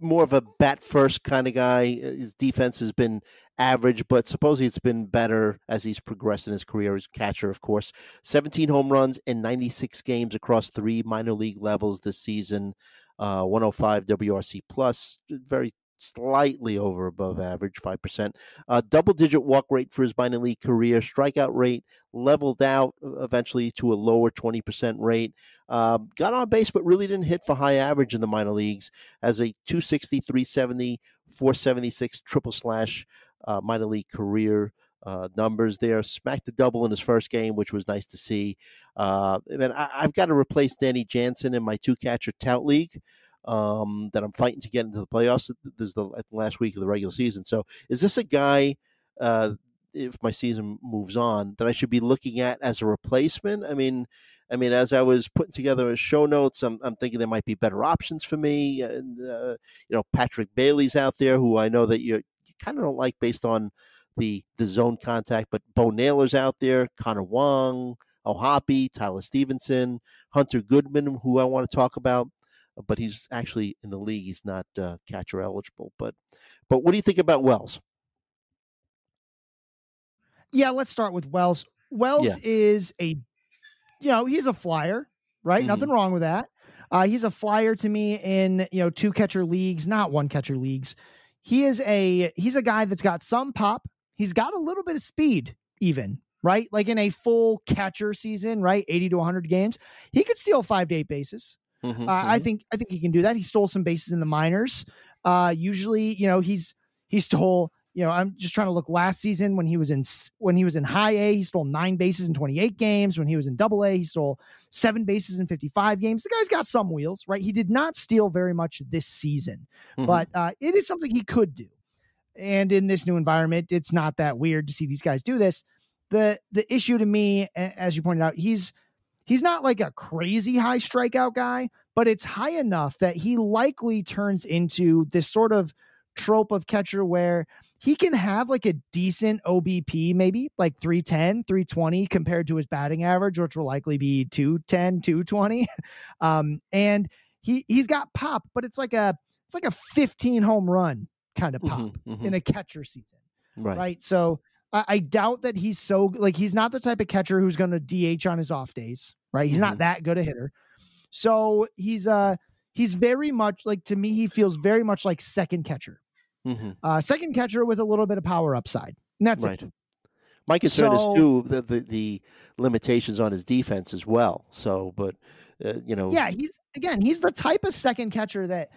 A: more of a bat first kind of guy. His defense has been average, but supposedly it's been better as he's progressed in his career as a catcher, of course. 17 home runs in 96 games across three minor league levels this season. Uh, 105 WRC plus, very slightly over above average, 5%. Uh, double digit walk rate for his minor league career. Strikeout rate leveled out eventually to a lower 20% rate. Um, got on base, but really didn't hit for high average in the minor leagues as a 260, 370, 476 triple slash uh, minor league career. Uh, numbers there. Smacked the double in his first game, which was nice to see. Uh, and I, have got to replace Danny Jansen in my two catcher Tout league um, that I'm fighting to get into the playoffs. This is the last week of the regular season. So is this a guy? Uh, if my season moves on, that I should be looking at as a replacement? I mean, I mean, as I was putting together show notes, I'm, I'm thinking there might be better options for me. Uh, you know, Patrick Bailey's out there, who I know that you you kind of don't like based on the the zone contact, but Bo Naylor's out there, Connor Wong, O'Hoppe, Tyler Stephenson, Hunter Goodman, who I want to talk about but he's actually in the league. He's not uh, catcher eligible. But but what do you think about Wells?
B: Yeah, let's start with Wells. Wells yeah. is a, you know, he's a flyer, right? Mm-hmm. Nothing wrong with that. Uh, he's a flyer to me in you know two catcher leagues, not one catcher leagues. He is a he's a guy that's got some pop. He's got a little bit of speed, even right? Like in a full catcher season, right? 80 to 100 games, he could steal five to eight bases. Mm-hmm, uh, mm-hmm. I think I think he can do that. He stole some bases in the minors. Uh, usually, you know, he's he stole. You know, I'm just trying to look last season when he was in when he was in high A, he stole nine bases in 28 games. When he was in double A, he stole seven bases in 55 games. The guy's got some wheels, right? He did not steal very much this season, mm-hmm. but uh, it is something he could do. And in this new environment, it's not that weird to see these guys do this. The the issue to me, as you pointed out, he's He's not like a crazy high strikeout guy, but it's high enough that he likely turns into this sort of trope of catcher where he can have like a decent OBP, maybe like 310, 320 compared to his batting average, which will likely be 210, 220. Um, and he he's got pop, but it's like a it's like a 15 home run kind of pop mm-hmm, mm-hmm. in a catcher season. Right. Right. So I, I doubt that he's so like he's not the type of catcher who's going to DH on his off days, right? He's mm-hmm. not that good a hitter. So he's uh he's very much like to me he feels very much like second catcher. Mm-hmm. Uh second catcher with a little bit of power upside. And that's right. it.
A: My concern so, is too the, the, the limitations on his defense as well. So, but uh, you know,
B: yeah, he's again, he's the type of second catcher that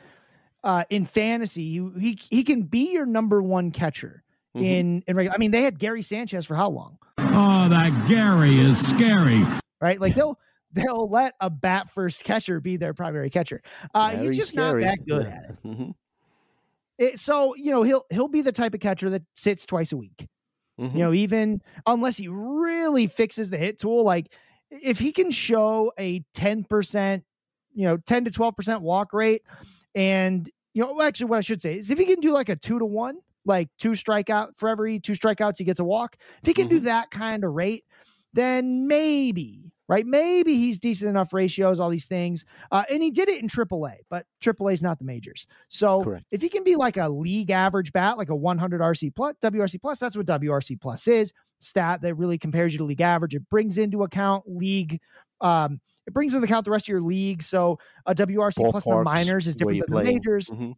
B: uh, in fantasy he, he he can be your number one catcher mm-hmm. in in regular. I mean, they had Gary Sanchez for how long?
E: Oh, that Gary is scary.
B: Right? Like they'll they'll let a bat first catcher be their primary catcher. Uh, he's just scary. not that good at it. Mm-hmm. it. So you know he'll he'll be the type of catcher that sits twice a week. Mm-hmm. You know, even unless he really fixes the hit tool, like if he can show a ten percent, you know, ten to twelve percent walk rate, and you know, actually, what I should say is if he can do like a two to one, like two strikeout for every two strikeouts he gets a walk. If he can mm-hmm. do that kind of rate, then maybe right? Maybe he's decent enough ratios, all these things. Uh, and he did it in AAA, but AAA is not the majors. So Correct. if he can be like a league average bat, like a 100 RC plus, WRC plus, that's what WRC plus is. Stat that really compares you to league average. It brings into account league. Um, it brings into account the rest of your league. So a WRC Ball plus the minors is different than the majors. Mm-hmm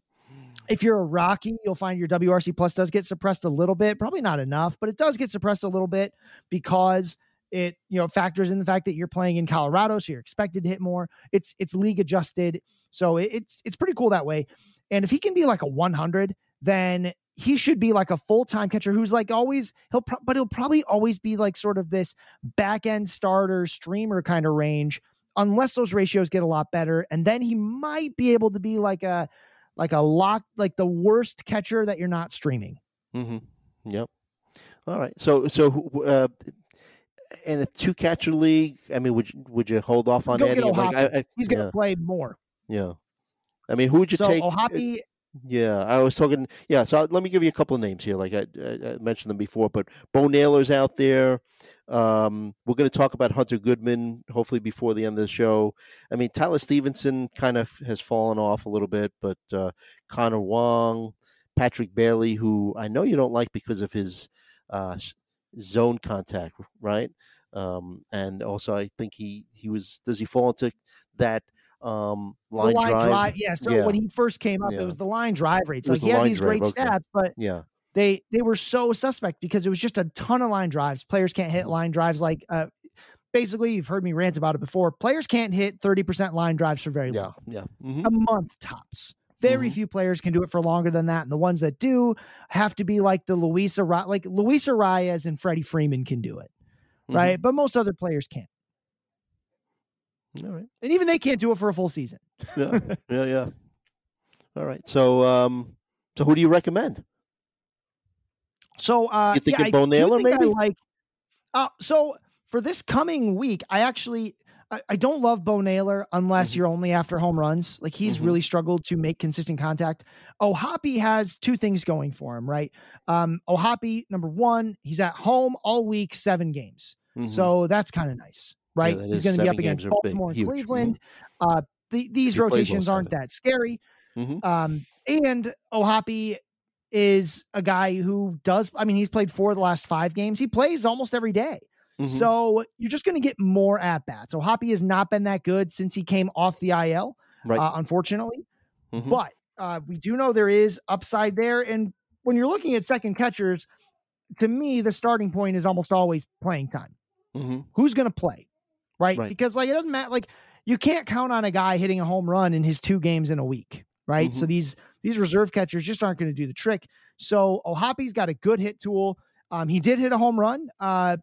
B: if you're a Rocky, you'll find your WRC plus does get suppressed a little bit, probably not enough, but it does get suppressed a little bit because it you know factors in the fact that you're playing in Colorado, so you're expected to hit more. It's it's league adjusted, so it, it's it's pretty cool that way. And if he can be like a 100, then he should be like a full time catcher who's like always he'll pro- but he'll probably always be like sort of this back end starter streamer kind of range unless those ratios get a lot better and then he might be able to be like a like a lock, like the worst catcher that you're not streaming.
A: Mm-hmm. Yep. All right. So, so uh, in a two catcher league, I mean, would you, would you hold off on Eddie?
B: Like, I, I, He's going to yeah. play more.
A: Yeah. I mean, who would you
B: so
A: take?
B: O'Hoppe
A: yeah, I was talking. Yeah, so let me give you a couple of names here. Like I, I mentioned them before, but Bo Naylor's out there. Um, we're going to talk about Hunter Goodman hopefully before the end of the show. I mean, Tyler Stephenson kind of has fallen off a little bit, but uh, Connor Wong, Patrick Bailey, who I know you don't like because of his uh, zone contact, right? Um, and also, I think he he was does he fall into that um,
B: The
A: line, drive.
B: Yeah. So
A: Yeah.
B: when he first came up,
A: Yeah.
B: it was the line drive rates. Like he had
A: line
B: these great
A: okay.
B: stats, but
A: Yeah,
B: they they were so suspect because it was just a ton of line drives. Players can't
A: Mm-hmm.
B: hit line drives like uh basically you've heard me rant about it before. Players can't hit 30% line drives for very long.
A: yeah, yeah. Mhm.
B: A month tops. Very
A: Mhm.
B: few players can do it for longer than that. And the ones that do have to be like the Luis Ari- like Luis Arraez and Freddie Freeman can do it. Right. But most other players can't.
A: All right.
B: And even they can't do it for a full season.
A: Yeah, yeah, yeah. All right. So, um, so who do you recommend?
B: So uh
A: You thinking
B: yeah, I
A: Bo Naylor,
B: think I
A: maybe?
B: like uh so for this coming week, I actually I, I don't love Bo Naylor unless
A: Mhm.
B: you're only after home runs. Like he's
A: Mhm.
B: really struggled to make consistent contact. O'Hoppe has two things going for him, right? Um O'Hoppe, number one, he's at home all week, seven games.
A: Mhm.
B: So that's kind of nice, right?
A: that
B: he's going to be up against
A: big,
B: Baltimore and. Cleveland. Uh the, these
A: He
B: rotations aren't
A: seven.
B: that scary.
A: Mhm.
B: Um, and O'Hoppe is a guy who does, I mean, he's played four of the last five games. He plays almost every day.
A: Mhm.
B: So you're just going to get more at bats. O'Hoppe has not been that good since he came off the IL,
A: right.
B: uh, unfortunately.
A: Mhm.
B: But uh, we do know there is upside there. And when you're looking at second catchers, to me, the starting point is almost always playing time
A: Mhm.
B: who's going to play, right?
A: Right.
B: Because like it doesn't matter. Like you can't count on a guy hitting a home run in his two games in a week, right?
A: Mm-hmm.
B: So these these reserve catchers just aren't going to do the trick. So O'Hoppe's got a good hit tool. Um, he did hit a home run uh,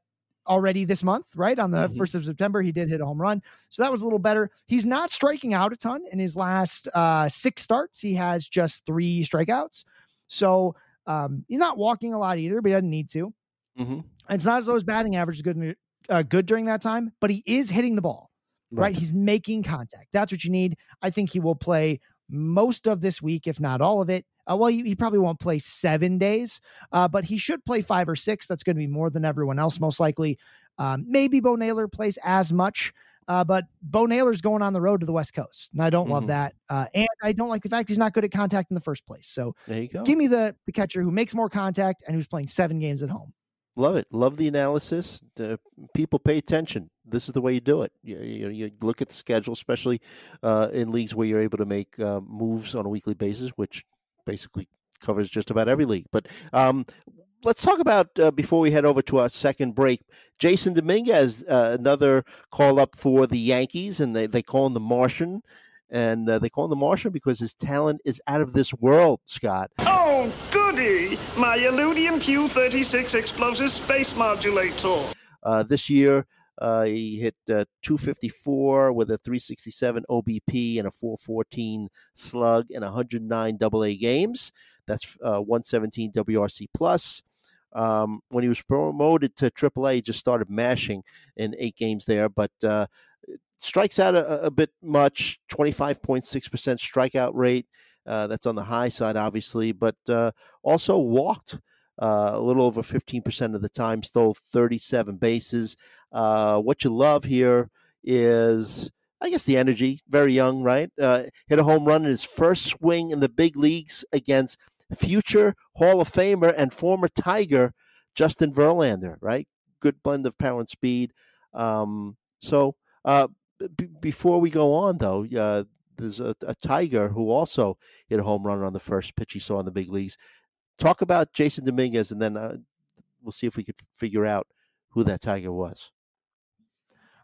B: already this month, right? On the
A: Mhm.
B: first of September, he did hit a home run, so that was a little better. He's not striking out a ton in his last uh, six starts. He has just three strikeouts, so um, he's not walking a lot either, but he doesn't need to.
A: Mhm.
B: It's not as though his batting average is good, uh, good during that time, but he is hitting the ball, right. He's making contact. That's what you need. I think he will play most of this week, if not all of it. Uh, well, he, he probably won't play seven days, uh, but he should play five or six. That's going to be more than everyone else, most likely. Um, maybe Bo Naylor plays as much, uh, but Bo Naylor's going on the road to the West Coast, and I don't love
A: Mhm.
B: that. Uh, and I don't like the fact he's not good at contact in the first place. So
A: There you go.
B: give me the the catcher who makes more contact and who's playing seven games at home.
A: Love it. Love the analysis. People pay attention. This is the way you do it. You, you, you look at the schedule, especially uh, in leagues where you're able to make uh, moves on a weekly basis, which basically covers just about every league. But um, let's talk about uh, before we head over to our second break. Jasson Dominguez, uh, another call up for the Yankees, and they, they call him the Martian. And uh, they call him the Martian because his talent is out of this world, Scott.
F: Oh, goody! My Illudium Q36 explosive space modulator.
A: Uh, this year, uh, he hit uh, 254 with a 367 OBP and a 414 slug in 109 AA games. That's uh, 117 WRC plus. Um, when he was promoted to AAA, he just started mashing in eight games there, but uh, strikes out a, a bit much. 25.6% strikeout rate. Uh, that's on the high side, obviously, but uh, also walked uh, a little over 15% of the time, stole 37 bases. Uh, what you love here is, I guess, the energy. Very young, right? Uh, hit a home run in his first swing in the big leagues against future Hall of Famer and former Tiger Justin Verlander, right? Good blend of power and speed. Um, so, uh, b- before we go on, though, uh, there's a, a Tiger who also hit a home run on the first pitch he saw in the big leagues. Talk about Jasson Dominguez, and then uh, we'll see if we could figure out who that Tiger was.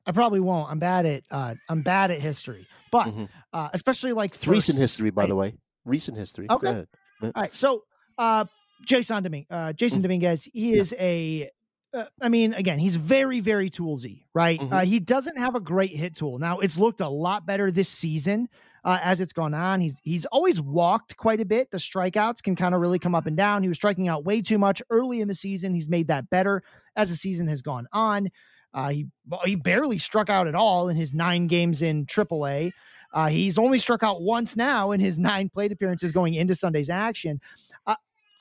B: I probably won't. I'm bad at uh, I'm bad at history, but
A: Mhm.
B: uh, especially like
A: It's recent history, by
B: right?
A: the way. Recent history.
B: Okay. All right, so uh, Jasson Dominguez, uh, Jasson
A: Mm.
B: Dominguez, he is a. Uh, I mean, again, he's very, very toolsy, right?
A: Mhm.
B: Uh, he doesn't have a great hit tool. Now, it's looked a lot better this season uh, as it's gone on. He's he's always walked quite a bit. The strikeouts can kind of really come up and down. He was striking out way too much early in the season. He's made that better as the season has gone on. Uh, he he barely struck out at all in his nine games in AAA. Uh, he's only struck out once now in his nine plate appearances going into Sunday's action. Uh,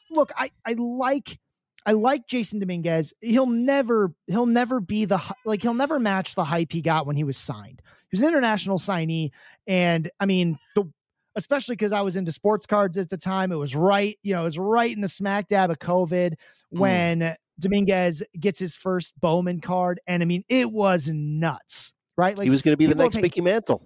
B: look, I I like I like Jasson Dominguez. He'll never he'll never be the like he'll never match the hype he got when he was signed. He was an international signee, and I mean the especially because I was into sports cards at the time. It was right, you know, it was right in the smack dab of COVID when Dominguez gets his first Bowman card, and I mean it was nuts, right? Like
A: he was going to be the next
B: think-
A: Mickey Mantle.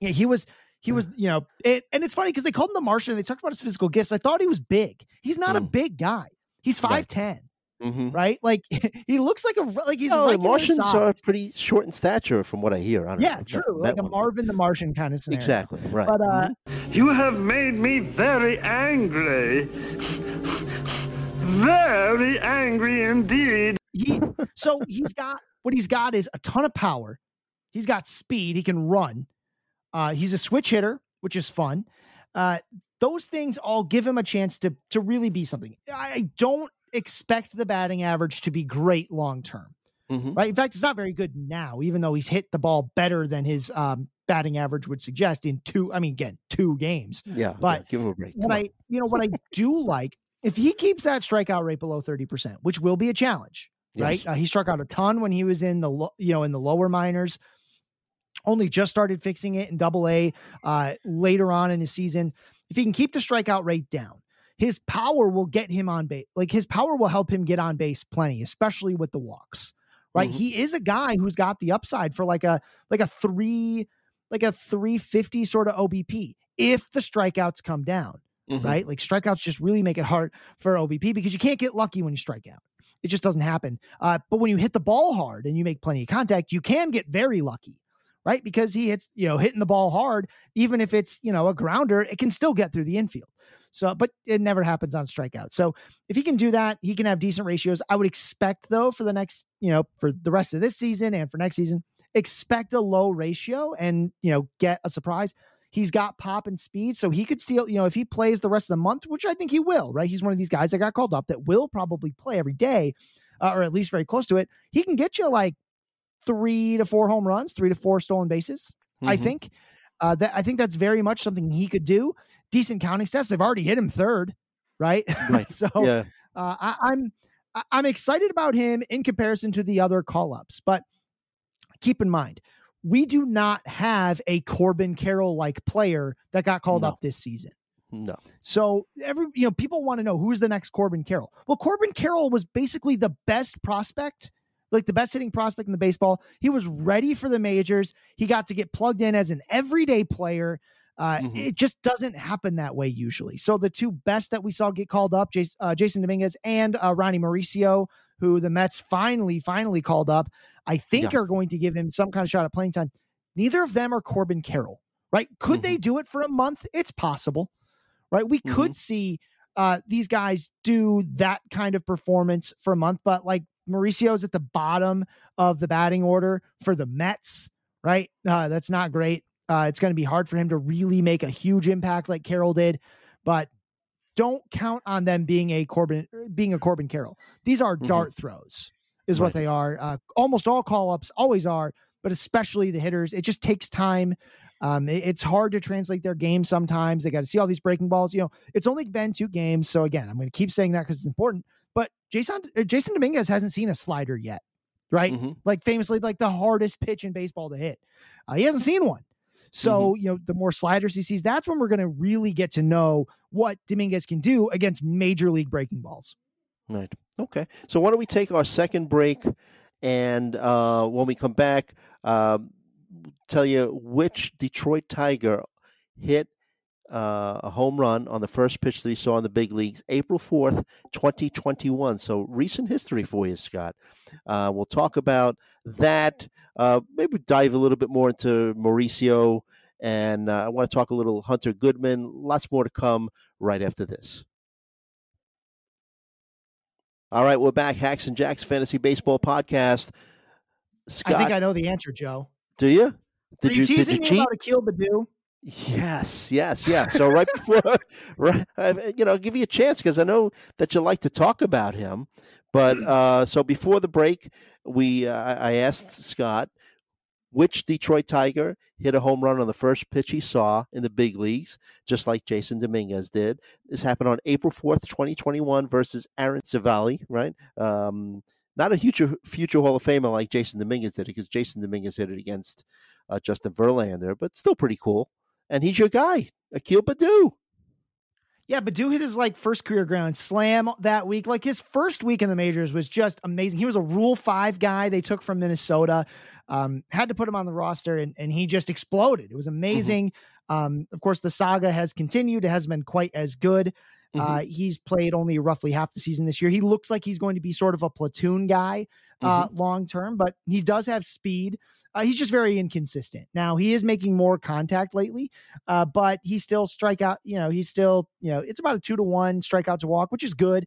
B: Yeah, he was he was, you know, it, and it's funny because they called him the Martian. They talked about his physical gifts. I thought he was big. He's not a
A: Mm.
B: big guy. He's 5'10.
A: Right.
B: ten,
A: Mm-hmm.
B: right? Like he looks like a like he's
A: No, Martians
B: size.
A: are pretty short in stature, from what I hear. I don't know.
B: yeah,
A: I've
B: true, like a
A: one.
B: Marvin the Martian kind of scenario.
A: Exactly right.
B: But uh,
F: You have made me very angry. Very angry indeed.
B: he so he's got what he's got is a ton of power. He's got speed. He can run. Uh, he's a switch hitter, which is fun. Uh, those things all give him a chance to to really be something. I don't expect the batting average to be great long term.
A: Mhm.
B: Right. In fact, it's not very good now, even though he's hit the ball better than his um, batting average would suggest in two. I mean, again, two games.
A: Yeah,
B: but
A: yeah, give him a break.
B: What
A: on.
B: I, you know, what I do like if he keeps that strikeout rate below thirty percent, which will be a challenge right? Uh, he struck out a ton when he was in the lo- you know in the lower minors. Only just started fixing it in Double A uh, later on in the season. If he can keep the strikeout rate down, his power will get him on base. Like his power will help him get on base plenty, especially with the walks. Right?
A: Mhm.
B: He is a guy who's got the upside for like a like a three like a 350 sort of OBP if the strikeouts come down
A: Mhm.
B: right? Like strikeouts just really make it hard for OBP because you can't get lucky when you strike out. It just doesn't happen. Uh, but when you hit the ball hard and you make plenty of contact, you can get very lucky, right? Because he hits, you know, hitting the ball hard, even if it's, you know, a grounder, it can still get through the infield. So, but it never happens on strikeout. So if he can do that, he can have decent ratios. I would expect though for the next, you know, for the rest of this season and for next season, expect a low ratio and, you know, get a surprise. He's got pop and speed, so he could steal. You know, if he plays the rest of the month, which I think he will, right? He's one of these guys that got called up that will probably play every day, uh, or at least very close to it. He can get you like three to four home runs, three to four stolen bases. I
A: Mhm.
B: think uh, that I think that's very much something he could do. Decent counting stats. They've already hit him third, right?
A: Right.
B: so
A: Yeah.
B: uh, I, I'm I- I'm excited about him in comparison to the other call ups, but keep in mind we do not have a Corbin Carroll like player that got called
A: No.
B: up this season.
A: No.
B: So every you know people want to know who's the next Corbin Carroll. Well, Corbin Carroll was basically the best prospect, like the best hitting prospect in the baseball. He was ready for the majors. He got to get plugged in as an everyday player. Uh,
A: Mhm.
B: It just doesn't happen that way usually. So the two best that we saw get called up, Jasson, uh, Jasson Dominguez and uh, Ronny Mauricio, who the Mets finally finally called up, I think
A: Yeah.
B: are going to give him some kind of shot at playing time. Neither of them are Corbin Carroll, right? Could they do it for a month? It's possible, right? We could see uh, these guys do that kind of performance for a month, but like Mauricio's at the bottom of the batting order for the Mets, right? Uh, that's not great. Uh, it's going to be hard for him to really make a huge impact like Carroll did, but don't count on them being a Corbin being a Corbin Carroll. These are
A: Mhm.
B: dart throws, is what they are. Uh, almost all call ups always are, but especially the hitters. It just takes time. Um, it- it's hard to translate their game sometimes. They got to see all these breaking balls. You know, it's only been two games, so again, I'm going to keep saying that because it's important. But Jasson uh, Jasson Dominguez hasn't seen a slider yet, right?
A: Mhm.
B: Like famously, like the hardest pitch in baseball to hit. Uh, he hasn't seen one. So, you know, the more sliders he sees, that's when we're going to really get to know what Dominguez can do against major league breaking balls.
A: Right. Okay. So why don't we take our second break, and uh, when we come back, um, tell you which Detroit Tiger hit uh, a home run on the first pitch that he saw in the big leagues, April fourth, twenty twenty one. So recent history for you, Scott. Uh, we'll talk about that. Uh, maybe dive a little bit more into Mauricio, and uh, I want to talk a little Hunter Goodman. Lots more to come right after this. All right, we're back. Hacks and Jacks Fantasy Baseball Podcast. Scott,
B: I think I know the answer, Joe.
A: do you?
B: Are
A: Did
B: you,
A: you, did you
B: me
A: cheat?
B: about Akil Baddoo?
A: Yes, yes, yeah. So right before, right, uh, you know, I'll give you a chance because I know that you like to talk about him. But uh, so before the break, we uh, I asked Scott which Detroit Tiger hit a home run on the first pitch he saw in the big leagues, just like Jasson Dominguez did. This happened on April fourth, twenty twenty one, versus Aaron Civale. Right. Um, not a future future Hall of Famer like Jasson Dominguez did it because Jasson Dominguez hit it against uh, Justin Verlander, but still pretty cool and he's your guy, Akil Baddoo.
B: Yeah, Baddoo hit his like first career ground slam that week. Like his first week in the majors was just amazing. He was a Rule Five guy they took from Minnesota. Um, had to put him on the roster, and, and he just exploded. It was amazing. Um, of course, the saga has continued. It hasn't been quite as good. Uh, he's played only roughly half the season this year. He looks like he's going to be sort of a platoon guy uh, long term, but he does have speed. Uh, he's just very inconsistent. Now he is making more contact lately, uh, but he still strike out. You know, he's still you know it's about a two to one strikeout to walk, which is good.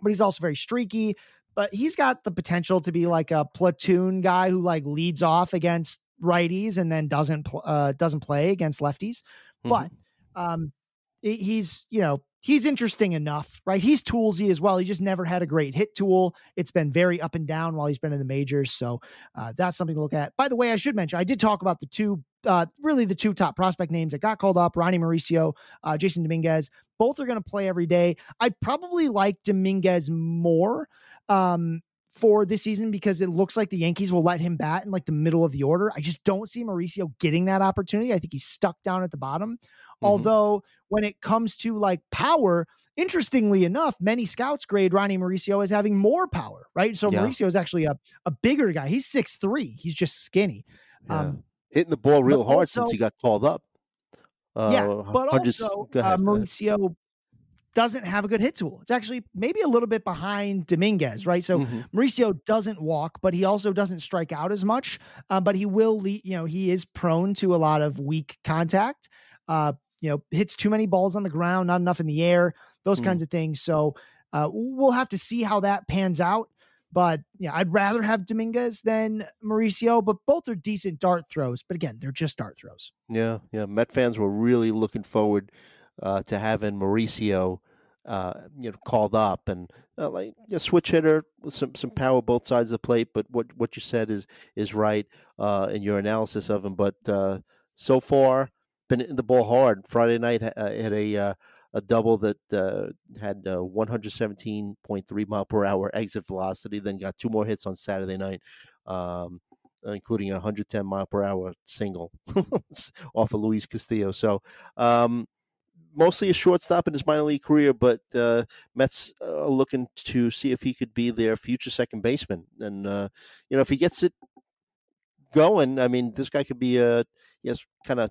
B: But he's also very streaky. But he's got the potential to be like a platoon guy who like leads off against righties and then doesn't pl- uh, doesn't play against lefties. But um, he's you know he's interesting enough, right? He's toolsy as well. He just never had a great hit tool. It's been very up and down while he's been in the majors, so uh, that's something to look at. By the way, I should mention I did talk about the two, uh, really the two top prospect names that got called up: Ronny Mauricio, uh, Jasson Dominguez. Both are going to play every day. I probably like Dominguez more. Um, for this season because it looks like the Yankees will let him bat in like the middle of the order. I just don't see Mauricio getting that opportunity. I think he's stuck down at the bottom. Although when it comes to like power, interestingly enough, many scouts grade Ronny Mauricio as having more power, right? So
A: Yeah.
B: Mauricio is actually a, a bigger guy. He's six three. He's just skinny.
A: Yeah.
B: Um,
A: hitting the ball real hard since he got called up. Uh,
B: yeah, but also uh,
A: ahead, ahead.
B: Mauricio doesn't have a good hit tool. It's actually maybe a little bit behind Dominguez, right? So
A: Mhm.
B: Mauricio doesn't walk, but he also doesn't strike out as much. Uh, but he will, lead, you know, he is prone to a lot of weak contact. Uh, you know, hits too many balls on the ground, not enough in the air, those
A: Mm.
B: kinds of things. So uh, we'll have to see how that pans out. But yeah, I'd rather have Dominguez than Mauricio, but both are decent dart throws. But again, they're just dart throws.
A: Yeah, yeah. Met fans were really looking forward uh, to having Mauricio, uh, you know, called up and uh, like a switch hitter with some some power both sides of the plate. But what what you said is is right uh, in your analysis of him. But uh, so far, been hitting the ball hard. Friday night uh, had a uh, a double that uh, had uh, 117.3 mile per hour exit velocity. Then got two more hits on Saturday night. Um, including a 110 mile per hour single off of Luis Castillo. So, um, mostly a shortstop in his minor league career, but uh, Mets uh, are looking to see if he could be their future second baseman. And uh, you know, if he gets it going, I mean, this guy could be a yes, kind of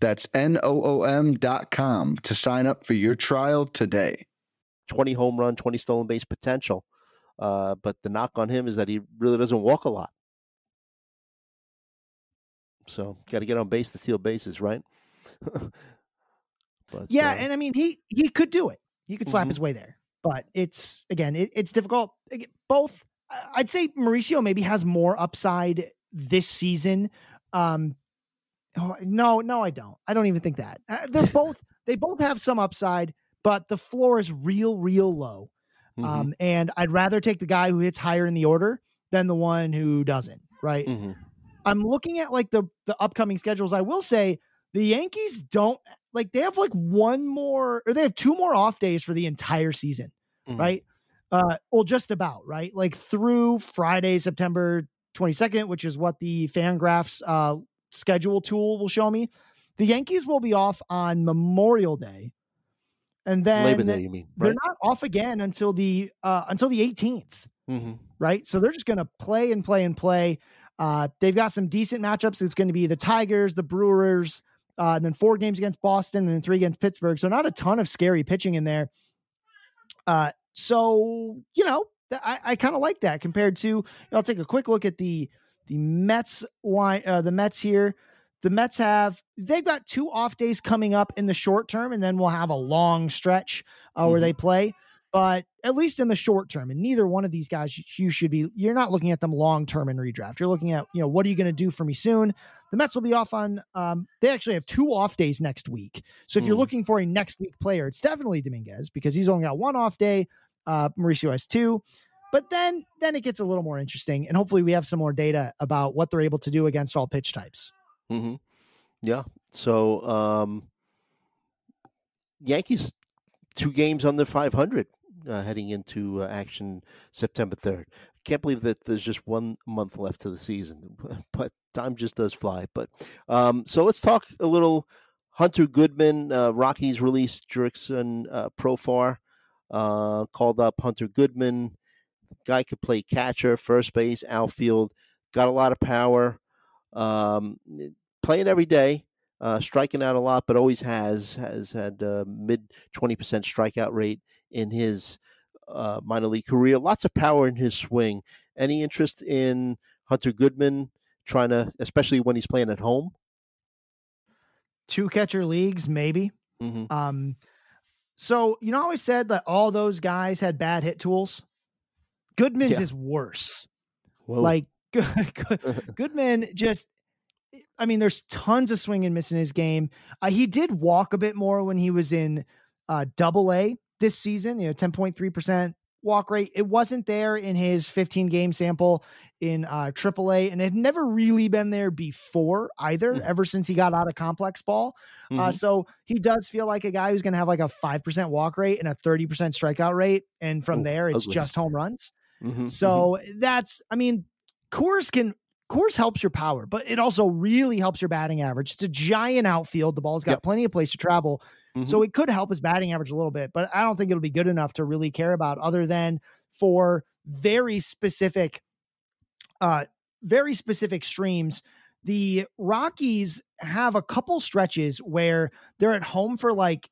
D: That's N-O-O-M dot com to sign up for your trial today.
A: 20 home run, 20 stolen base potential. Uh, but the knock on him is that he really doesn't walk a lot. So, got to get on base to steal bases, right? but
B: Yeah,
A: uh,
B: and I mean he he could do it. He could slap
A: Mhm.
B: his way there. But it's again, it, it's difficult. Both I- I'd say Mauricio maybe has more upside this season. Um oh, no, no, I don't. I don't even think that. Uh, They're both they both have some upside, but the floor is real, real low.
A: mhm,
B: Um, and I'd rather take the guy who hits higher in the order than the one who doesn't, right?
A: mhm.
B: I'm looking at like the the upcoming schedules. I will say the Yankees don't like they have like one more or they have two more off days for the entire season,
A: Mhm.
B: right? Uh well just about, right? Like through Friday, September 22nd, which is what the Fangraphs uh schedule tool will show me. The Yankees will be off on Memorial Day. And then
A: Labor Day, you mean?
B: they're not off again until the uh until the 18th
A: hmm
B: right? So they're just going to play and play and play. Uh, they've got some decent matchups. It's going to be the Tigers, the Brewers, uh, and then four games against Boston, and then three against Pittsburgh. So not a ton of scary pitching in there. Uh, so you know, I, I kind of like that compared to. I'll take a quick look at the the Mets line, uh, the Mets here. The Mets have they've got two off days coming up in the short term, and then we'll have a long stretch uh, where
A: Mhm.
B: they play. But at least in the short term, and neither one of these guys you- should be. You're not looking at them long term in redraft. You're looking at you know what are you going to do for me soon. The Mets will be off on. Um, they actually have two off days next week. So if you're
A: Hmm.
B: looking for a next week player, it's definitely Dominguez because he's only got one off day. Uh, Mauricio has two. But then then it gets a little more interesting, and hopefully we have some more data about what they're able to do against all pitch types.
A: hmm Yeah. So um, Yankees two games under 500 uh, heading into uh, action September 3rd. Can't believe that there's just one month left to the season, but time just does fly. But um, so let's talk a little Hunter Goodman. Uh, Rockies released Jurickson uh, Profar. Uh, called up Hunter Goodman. Guy could play catcher, first base, outfield. Got a lot of power. Um, playing every day, uh, striking out a lot, but always has has had uh, mid twenty percent strikeout rate in his uh, minor league career. Lots of power in his swing. Any interest in Hunter Goodman trying to, especially when he's playing at home?
B: Two catcher leagues, maybe.
A: hmm
B: Um, so you know, I always said that all those guys had bad hit tools. Goodman's
A: Yeah.
B: is worse.
A: Well,
B: Like Goodman just. I mean, there's tons of swing and miss in his game. Uh, he did walk a bit more when he was in uh, Double A this season. You know, 10.3% walk rate. It wasn't there in his 15 game sample in uh, Triple A, and it had never really been there before either.
A: Mhm.
B: Ever since he got out of complex ball, uh,
A: mhm.
B: so he does feel like a guy who's going to have like a 5% walk rate and a 30% strikeout rate. And from
A: Ooh,
B: there, it's
A: ugly.
B: just home runs.
A: Mhm, mhm.
B: So that's, I mean, Coors can, Coors helps your power, but it also really helps your batting average. It's a giant outfield. The ball's got
A: Yep.
B: plenty of place to travel.
A: Mhm.
B: So it could help his batting average a little bit, but I don't think it'll be good enough to really care about other than for very specific, uh, very specific streams. The Rockies have a couple stretches where they're at home for like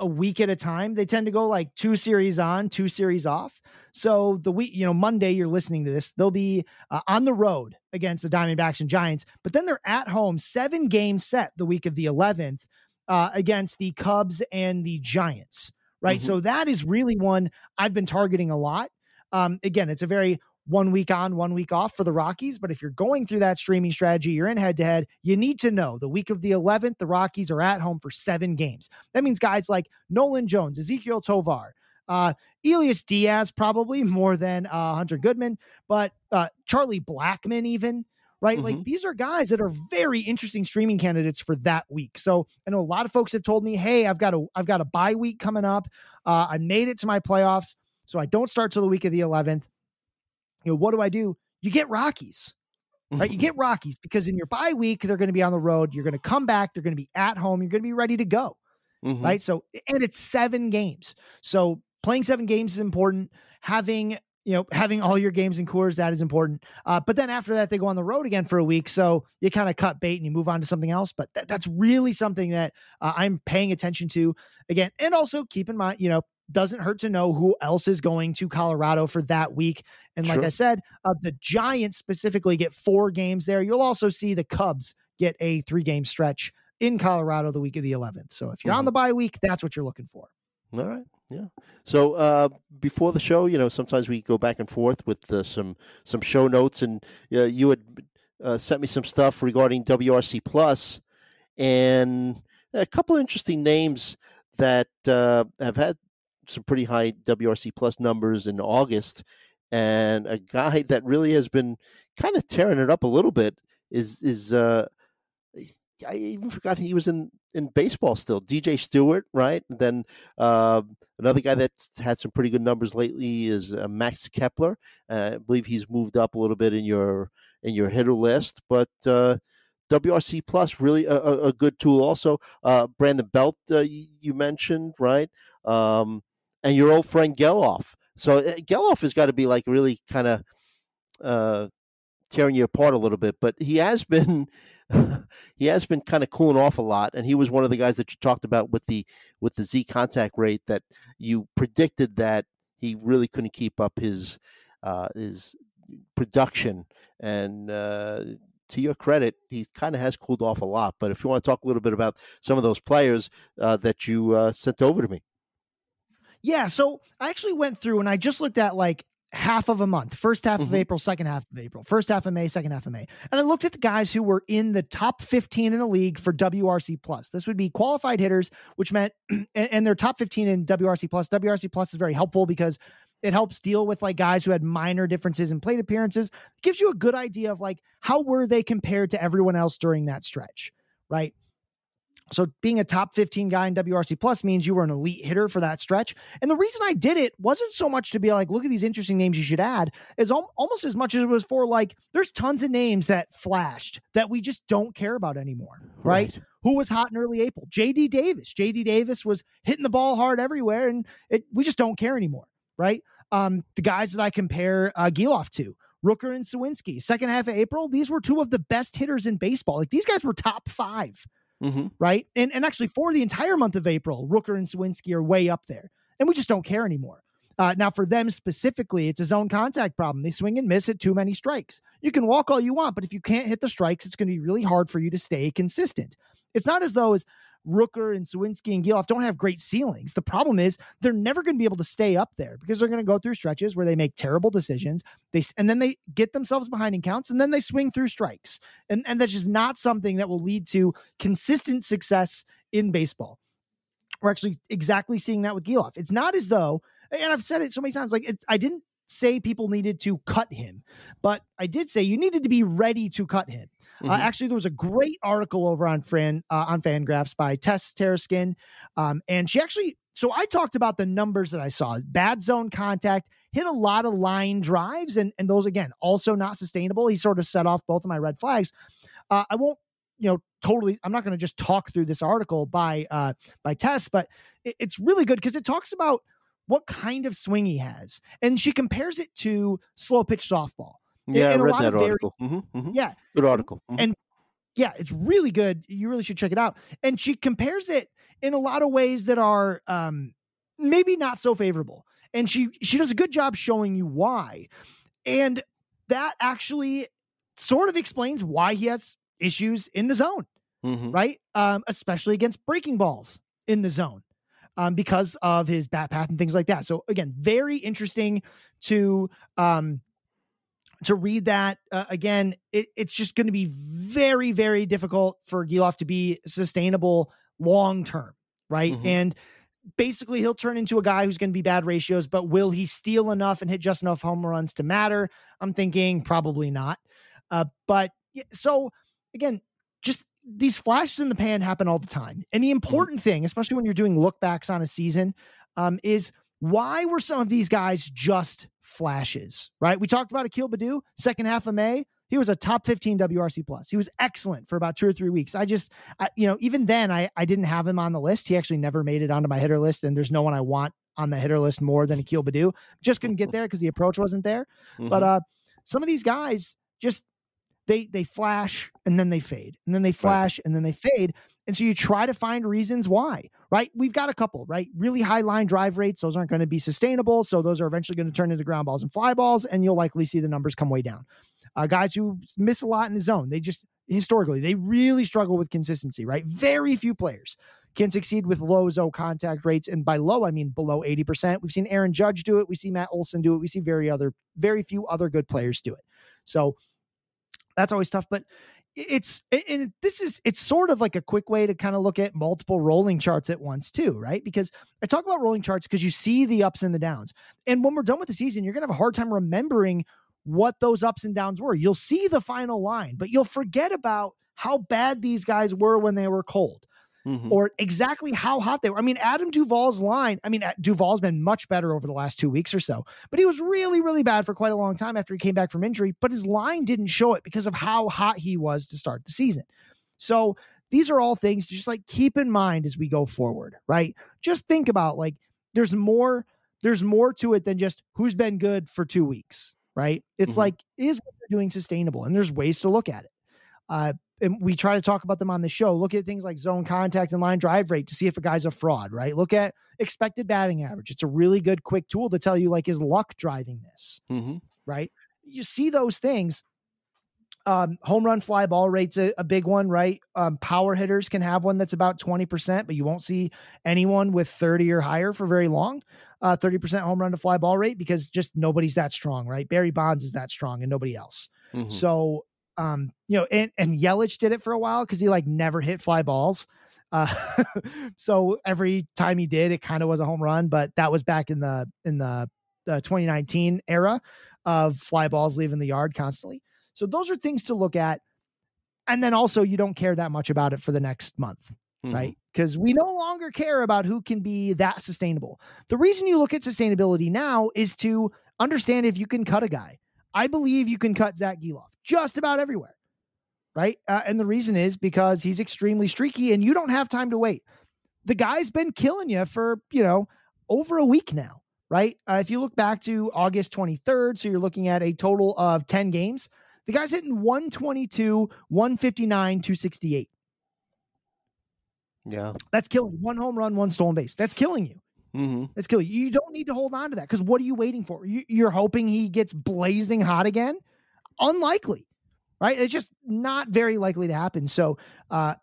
B: a week at a time. They tend to go like two series on, two series off. So the week, you know, Monday, you're listening to this, they'll be uh, on the road against the Diamondbacks and Giants, but then they're at home, seven games set the week of the 11th uh, against the Cubs and the Giants, right?
A: Mhm.
B: So that is really one I've been targeting a lot. Um, again, it's a very one week on, one week off for the Rockies. But if you're going through that streaming strategy, you're in head to head, you need to know the week of the 11th, the Rockies are at home for seven games. That means guys like Nolan Jones, Ezequiel Tovar, uh, Elias Diaz, probably more than uh, Hunter Goodman, but uh, Charlie Blackmon, even. Right. Like these are guys that are very interesting streaming candidates for that week. So I know a lot of folks have told me, Hey, I've got a, I've got a bye week coming up. Uh, I made it to my playoffs. So I don't start till the week of the 11th. You know, what do I do? You get Rockies, right? You get Rockies because in your bye week, they're going to be on the road. You're going to come back. They're going to be at home. You're going to be ready to go,
A: Mhm.
B: right? So, and it's seven games. So playing seven games is important. Having, you know, having all your games in Coors, that is important. Uh, but then after that, they go on the road again for a week. So you kind of cut bait and you move on to something else. But that, that's really something that uh, I'm paying attention to again. And also keep in mind, you know, doesn't hurt to know who else is going to Colorado for that week. And like
A: Sure.
B: I said, uh, the Giants specifically get four games there. You'll also see the Cubs get a three game stretch in Colorado the week of the 11th. So if you're on
A: Mhm.
B: the bye week, that's what you're looking for.
A: All right. Yeah. So uh, before the show, you know, sometimes we go back and forth with uh, some some show notes, and uh, you had uh, sent me some stuff regarding WRC Plus, and a couple of interesting names that uh, have had some pretty high WRC Plus numbers in August, and a guy that really has been kind of tearing it up a little bit is is uh, I even forgot he was in in baseball still. DJ Stewart, right? And then uh, another guy that's had some pretty good numbers lately is uh, Max Kepler. Uh, I believe he's moved up a little bit in your in your hitter list, but uh, WRC Plus really a, a, good tool. Also, uh, Brandon Belt uh, you, you mentioned, right? Um, and your old friend Gelof. So uh, Gelof has got to be like really kind of uh, tearing you apart a little bit, but he has been he has been kind of cooling off a lot, and he was one of the guys that you talked about with the with the Z contact rate that you predicted that he really couldn't keep up his uh, his production. And uh, to your credit, he kind of has cooled off a lot. But if you want to talk a little bit about some of those players uh, that you uh, sent over to me.
B: Yeah, so I actually went through and I just looked at like half of a month first half
A: Mm-hmm.
B: of April, second half of April, first half of May, second half of May. And I looked at the guys who were in the top 15 in the league for WRC plus. This would be qualified hitters, which meant, and, and they're top 15 in WRC plus. WRC plus is very helpful because it helps deal with like guys who had minor differences in plate appearances. It gives you a good idea of like how were they compared to everyone else during that stretch, right? So being a top 15 guy in WRC plus means you were an elite hitter for that stretch. And the reason I did it wasn't so much to be like, look at these interesting names you should add, is al- almost as much as it was for like, there's tons of names that flashed that we just don't care about anymore, right? Who was hot in early April? JD Davis. JD Davis was hitting the ball hard everywhere, and it, we just don't care anymore, right? Um, the guys that I compare uh, Gelof to, Rooker and Sawinski, second half of April, these were two of the best hitters in baseball. Like these guys were top five
A: Mm-hmm.
B: right? And and actually for the entire month of April, Rooker and Sawinski are way up there, and we just don't care anymore. Uh, now, for them specifically, it's a zone contact problem. They swing and miss at too many strikes. You can walk all you want, but if you can't hit the strikes, it's going to be really hard for you to stay consistent. It's not as though as Rooker and Sawinski and Gelof don't have great ceilings. The problem is they're never going to be able to stay up there because they're going to go through stretches where they make terrible decisions. They and then they get themselves behind in counts, and then they swing through strikes, and and that's just not something that will lead to consistent success in baseball. We're actually exactly seeing that with Gelof. It's not as though, and I've said it so many times, like it, I didn't say people needed to cut him, but I did say you needed to be ready to cut him. Uh,
A: Mhm.
B: actually, there was a great article over on Fran uh, on Fangraphs by Tess Taruskin, um, and she actually. So I talked about the numbers that I saw: bad zone contact, hit a lot of line drives, and and those again also not sustainable. He sort of set off both of my red flags. Uh, I won't, you know, totally. I'm not going to just talk through this article by uh, by Tess, but it, it's really good because it talks about what kind of swing he has, and she compares it to slow pitch softball.
A: Yeah,
B: and
A: I read that
B: of very-
A: article. Mm-hmm, mm-hmm.
B: Yeah,
A: Good article. Mhm.
B: and yeah, it's really good. You really should check it out. And she compares it in a lot of ways that are um, maybe not so favorable. And she she does a good job showing you why. And that actually sort of explains why he has issues in the zone,
A: Mhm.
B: right? Um, especially against breaking balls in the zone. Um, because of his bat path and things like that. So again, very interesting to um, to read that uh, again it, it's just going to be very very difficult for Gelof to be sustainable long term right?
A: Mhm.
B: and basically he'll turn into a guy who's going to be bad ratios but will he steal enough and hit just enough home runs to matter? I'm thinking probably not. Uh, but so again just these flashes in the pan happen all the time. And the important thing especially when you're doing look backs on a season um, is why were some of these guys just flashes, right? We talked about Akil Baddoo, second half of May. He was a top 15 WRC plus. He was excellent for about two or three weeks. I just, I, you know, even then I, I didn't have him on the list. He actually never made it onto my hitter list. And there's no one I want on the hitter list more than Akil Baddoo. Just couldn't get there because the approach wasn't there. But
A: Mhm.
B: uh, some of these guys just they they flash and then they fade, and then they flash and then they fade. And so you try to find reasons why, right? We've got a couple, right? Really high line drive rates; those aren't going to be sustainable. So those are eventually going to turn into ground balls and fly balls, and you'll likely see the numbers come way down. Uh, guys who miss a lot in the zone, they just historically they really struggle with consistency, right? Very few players can succeed with low zone contact rates, and by low I mean below eighty percent. We've seen Aaron Judge do it. We see Matt Olson do it. We see very other very few other good players do it. So that's always tough. But it's and this is it's sort of like a quick way to kind of look at multiple rolling charts at once too, right? Because I talk about rolling charts because you see the ups and the downs. And when we're done with the season, you're gonna have a hard time remembering what those ups and downs were. You'll see the final line, but you'll forget about how bad these guys were when they were cold
A: Mhm.
B: or exactly how hot they were. I mean, Adam Duvall's line, I mean, Duvall's been much better over the last two weeks or so, but he was really, really bad for quite a long time after he came back from injury. But his line didn't show it because of how hot he was to start the season. So these are all things to just like keep in mind as we go forward, right? Just think about like there's more, there's more to it than just who's been good for two weeks, right? It's
A: Mhm.
B: like, is what they're doing sustainable? And there's ways to look at it. Uh, and we try to talk about them on the show. Look at things like zone contact and line drive rate to see if a guy's a fraud, right? Look at expected batting average. It's a really good quick tool to tell you like is luck driving this,
A: Mhm.
B: right? you see those things. Um, home run fly ball rate's a, a big one, right? Um, power hitters can have one that's about 20%, but you won't see anyone with 30 or higher for very long. Uh, 30% home run to fly ball rate because just nobody's that strong, right? Barry Bonds is that strong and nobody else.
A: Mhm.
B: So, um, you know, and, and Yelich did it for a while because he like never hit fly balls. Uh, so every time he did, it kind of was a home run, but that was back in the in the, the 2019 era of fly balls leaving the yard constantly. So those are things to look at. And then also, you don't care that much about it for the next month,
A: Mhm.
B: right? Because we no longer care about who can be that sustainable. The reason you look at sustainability now is to understand if you can cut a guy. I believe you can cut Zack Gelof just about everywhere, right? Uh, and the reason is because he's extremely streaky and you don't have time to wait. The guy's been killing you for, you know, over a week now, right? Uh, if you look back to August 23rd, so you're looking at a total of 10 games, the guy's hitting 122, 159, 268.
A: Yeah.
B: That's killing you. one home run, one stolen base. That's killing you.
A: Mm-hmm.
B: That's killing you. You don't need to hold on to that because what are you waiting for? You, you're hoping he gets blazing hot again? Unlikely, right? It's just not very likely to happen. So, uh,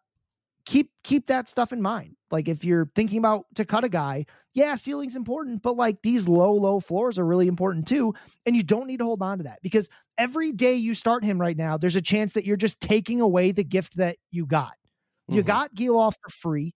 B: keep keep that stuff in mind. Like if you're thinking about to cut a guy, yeah, ceiling's important, but like these low low floors are really important too, and you don't need to hold on to that because every day you start him right now, there's a chance that you're just taking away the gift that you got. You
A: Mhm.
B: got Gelof for free.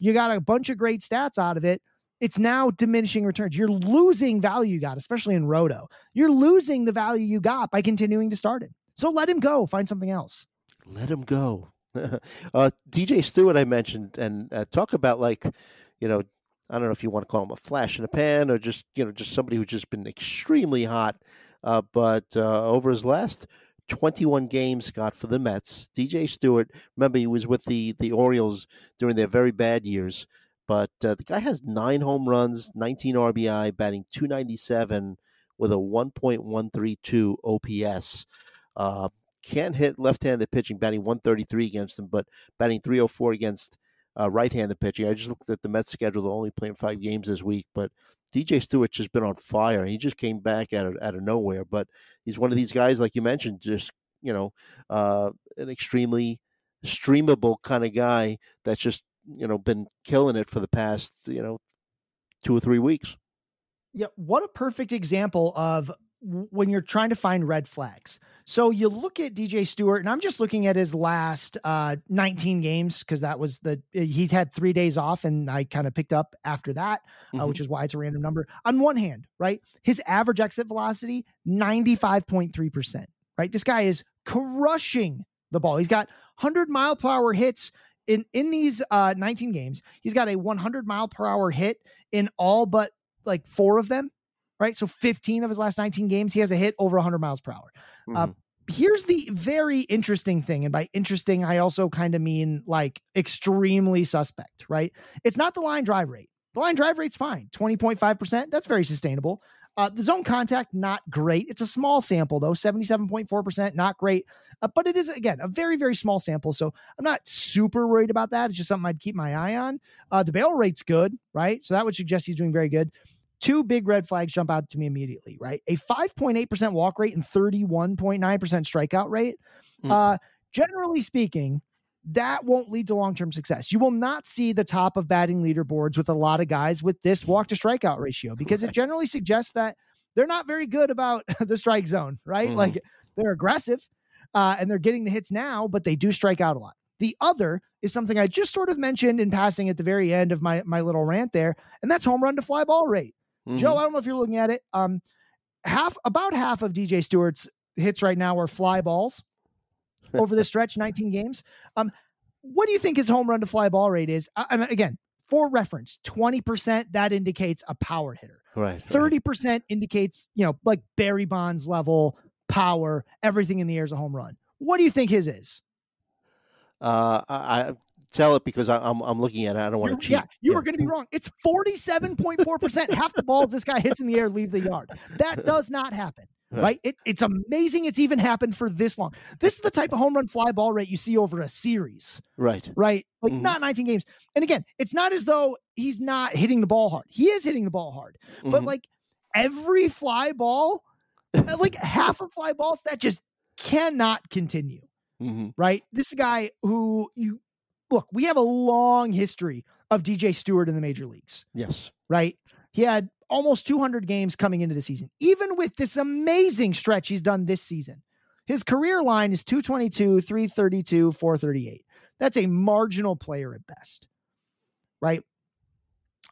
B: You got a bunch of great stats out of it. It's now diminishing returns. You're losing value you got, especially in Roto. You're losing the value you got by continuing to start him. So let him go. Find something else.
A: Let him go. uh, DJ Stewart, I mentioned, and uh, talk about like, you know, I don't know if you want to call him a flash in a pan or just, you know, just somebody who's just been extremely hot. Uh, but uh, over his last 21 games, Scott, for the Mets, DJ Stewart, remember he was with the, the Orioles during their very bad years. But uh, the guy has nine home runs, 19 RBI, batting 297 with a 1.132 OPS. Uh, can't hit left-handed pitching, batting 133 against him, but batting 304 against uh, right-handed pitching. I just looked at the Mets schedule; they're only playing five games this week, but DJ Stewart has been on fire. He just came back out of out of nowhere, but he's one of these guys, like you mentioned, just you know, uh, an extremely streamable kind of guy that's just you know been killing it for the past you know two or three weeks.
B: Yeah, what a perfect example of when you're trying to find red flags. So you look at DJ Stewart, and I'm just looking at his last uh, 19 games because that was the he had three days off, and I kind of picked up after that, uh,
A: Mhm.
B: which is why it's a random number. On one hand, right, his average exit velocity 95.3 percent. Right, this guy is crushing the ball. He's got 100 mile per hour hits in in these uh, 19 games. He's got a 100 mile per hour hit in all but like four of them, right? So 15 of his last 19 games, he has a hit over 100 miles per hour. Uh,
A: Mhm.
B: here's the very interesting thing. And by interesting, I also kind of mean like extremely suspect, right? It's not the line drive rate. The line drive rate's fine, 20.5%. That's very sustainable. Uh, the zone contact, not great. It's a small sample, though, 77.4%, not great. Uh, but it is, again, a very, very small sample. So I'm not super worried about that. It's just something I'd keep my eye on. Uh, the barrel rate's good, right? So that would suggest he's doing very good. Two big red flags jump out to me immediately, right? A 5.8% walk rate and 31.9% strikeout rate.
A: Mm.
B: Uh, generally speaking, that won't lead to long-term success. You will not see the top of batting leaderboards with a lot of guys with this walk to strikeout ratio because it generally suggests that they're not very good about the strike zone, right?
A: Mhm.
B: Like they're aggressive uh, and they're getting the hits now, but they do strike out a lot. The other is something I just sort of mentioned in passing at the very end of my my little rant there, and that's home run to fly ball rate. Joe,
A: Mhm.
B: I don't know if you're looking at it. Um, half about half of DJ Stewart's hits right now are fly balls over the stretch, 19 games. Um, what do you think his home run to fly ball rate is? Uh, and again, for reference, 20% that indicates a power hitter.
A: right, right.
B: 30% indicates, you know, like Barry Bonds level power, everything in the air is a home run. What do you think his is?
A: Uh, I, tell it because I, I'm I'm looking at it. I don't want to
B: You're-
A: cheat.
B: Yeah, you are going to be wrong. It's 47.4%. Half the balls this guy hits in the air leave the yard. That does not happen.
A: Right.
B: It, it's amazing it's even happened for this long. This is the type of home run fly ball rate you see over a series,
A: Right.
B: right? Like
A: Mhm.
B: not 19 games. And again, it's not as though he's not hitting the ball hard. He is hitting the ball hard. But
A: Mhm.
B: like every fly ball like half of fly balls that just cannot continue.
A: Mm-hmm.
B: Right? This guy who you look, we have a long history of DJ Stewart in the major leagues.
A: Yes.
B: Right? He had almost 200 games coming into the season. Even with this amazing stretch he's done this season, his career line is 222, 332, 438. That's a marginal player at best. Right?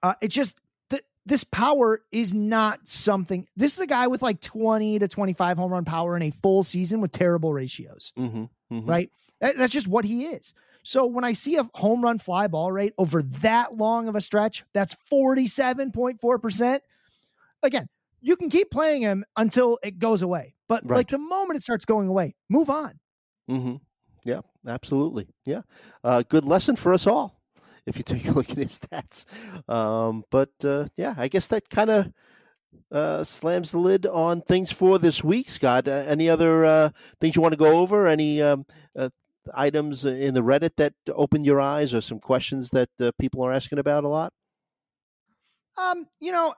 B: Uh, it's just that this power is not something. This is a guy with like 20 to 25 home run power in a full season with terrible ratios.
A: Mm-hmm. Mm-hmm.
B: Right? That, that's just what he is. So when I see a home run fly ball rate over that long of a stretch, that's 47.4%. Again, you can keep playing him until it goes away. But
A: Right.
B: like the moment it starts going away, move on.
A: Mm-hmm. Yeah, absolutely. Yeah. Uh, good lesson for us all if you take a look at his stats. Um, but uh, yeah, I guess that kind of uh, slams the lid on things for this week, Scott. Uh, any other uh, things you want to go over? Any um, uh, items in the Reddit that opened your eyes or some questions that uh, people are asking about a lot?
B: Um, you know,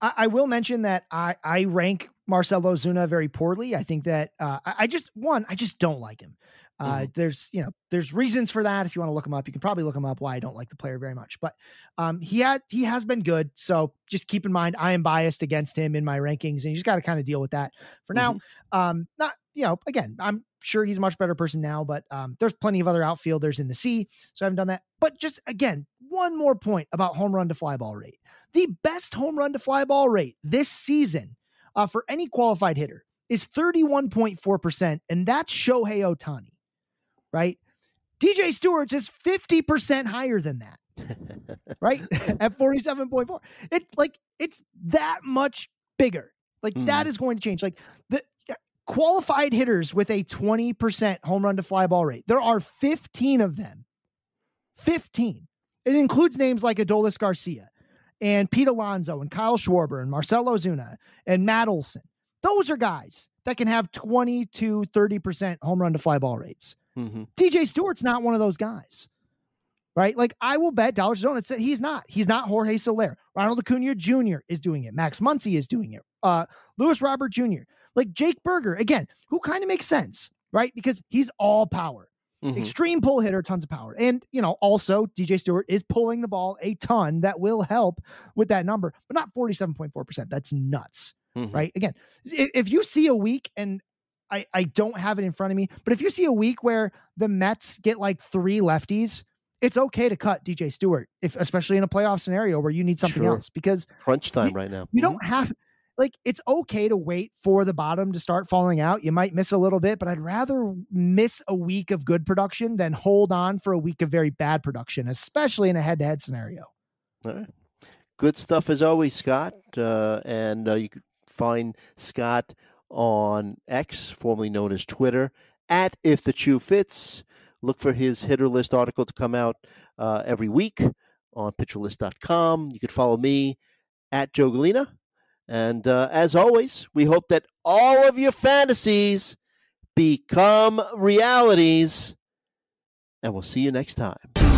B: I, I will mention that I, I rank Marcell Ozuna very poorly. I think that uh, I, I just one, I just don't like him. Uh, There's you know there's reasons for that. If you want to look him up, you can probably look him up. Why I don't like the player very much, but um, he had he has been good. So just keep in mind I am biased against him in my rankings, and you just got to kind of deal with that for now. Um, not you know again, I'm sure he's a much better person now, but um, there's plenty of other outfielders in the sea, so I haven't done that. But just again, one more point about home run to fly ball rate the best home run to fly ball rate this season uh, for any qualified hitter is 31.4%, and that's Shohei Ohtani, right? DJ Stewart's is 50% higher than that, right? At 47.4. It like it's that much bigger. Like that is going to change. Like the qualified hitters with a 20% home run to fly ball rate, there are 15 of them. 15. It includes names like Adolis Garcia and Pete Alonso and Kyle Schwarber and Marcell Ozuna and Matt Olson. Those are guys that can have 20 to 30% home run to fly ball rates.
A: Mm-hmm.
B: DJ Stewart's not one of those guys. Right? Like I will bet dollars to donuts that he's not. He's not Jorge Soler. Ronald Acuna Jr. is doing it. Max Muncy is doing it. Uh Luis Robert Jr. Like Jake Burger, again, who kind of makes sense, right? Because he's all power.
A: Mhm.
B: Extreme pull hitter, tons of power. And, you know, also DJ Stewart is pulling the ball a ton that will help with that number, but not 47.4%. That's nuts,
A: Mhm.
B: right? Again, if you see a week and I, I don't have it in front of me, but if you see a week where the Mets get like three lefties, it's okay to cut DJ Stewart, if especially in a playoff scenario where you need something
A: Sure.
B: else because
A: Crunch time
B: You-
A: right now.
B: you don't have like it's okay to wait for the bottom to start falling out. You might miss a little bit, but I'd rather miss a week of good production than hold on for a week of very bad production, especially in a head-to-head scenario.
A: All right. Good stuff as always, Scott. Uh, and uh, you can find Scott on X, formerly known as Twitter, at If the Chu Fits. Look for his hitter list article to come out uh, every week on pitcherlist.com. You can follow me at Joe Gallina. And uh, as always, we hope that all of your fantasies become realities. And we'll see you next time.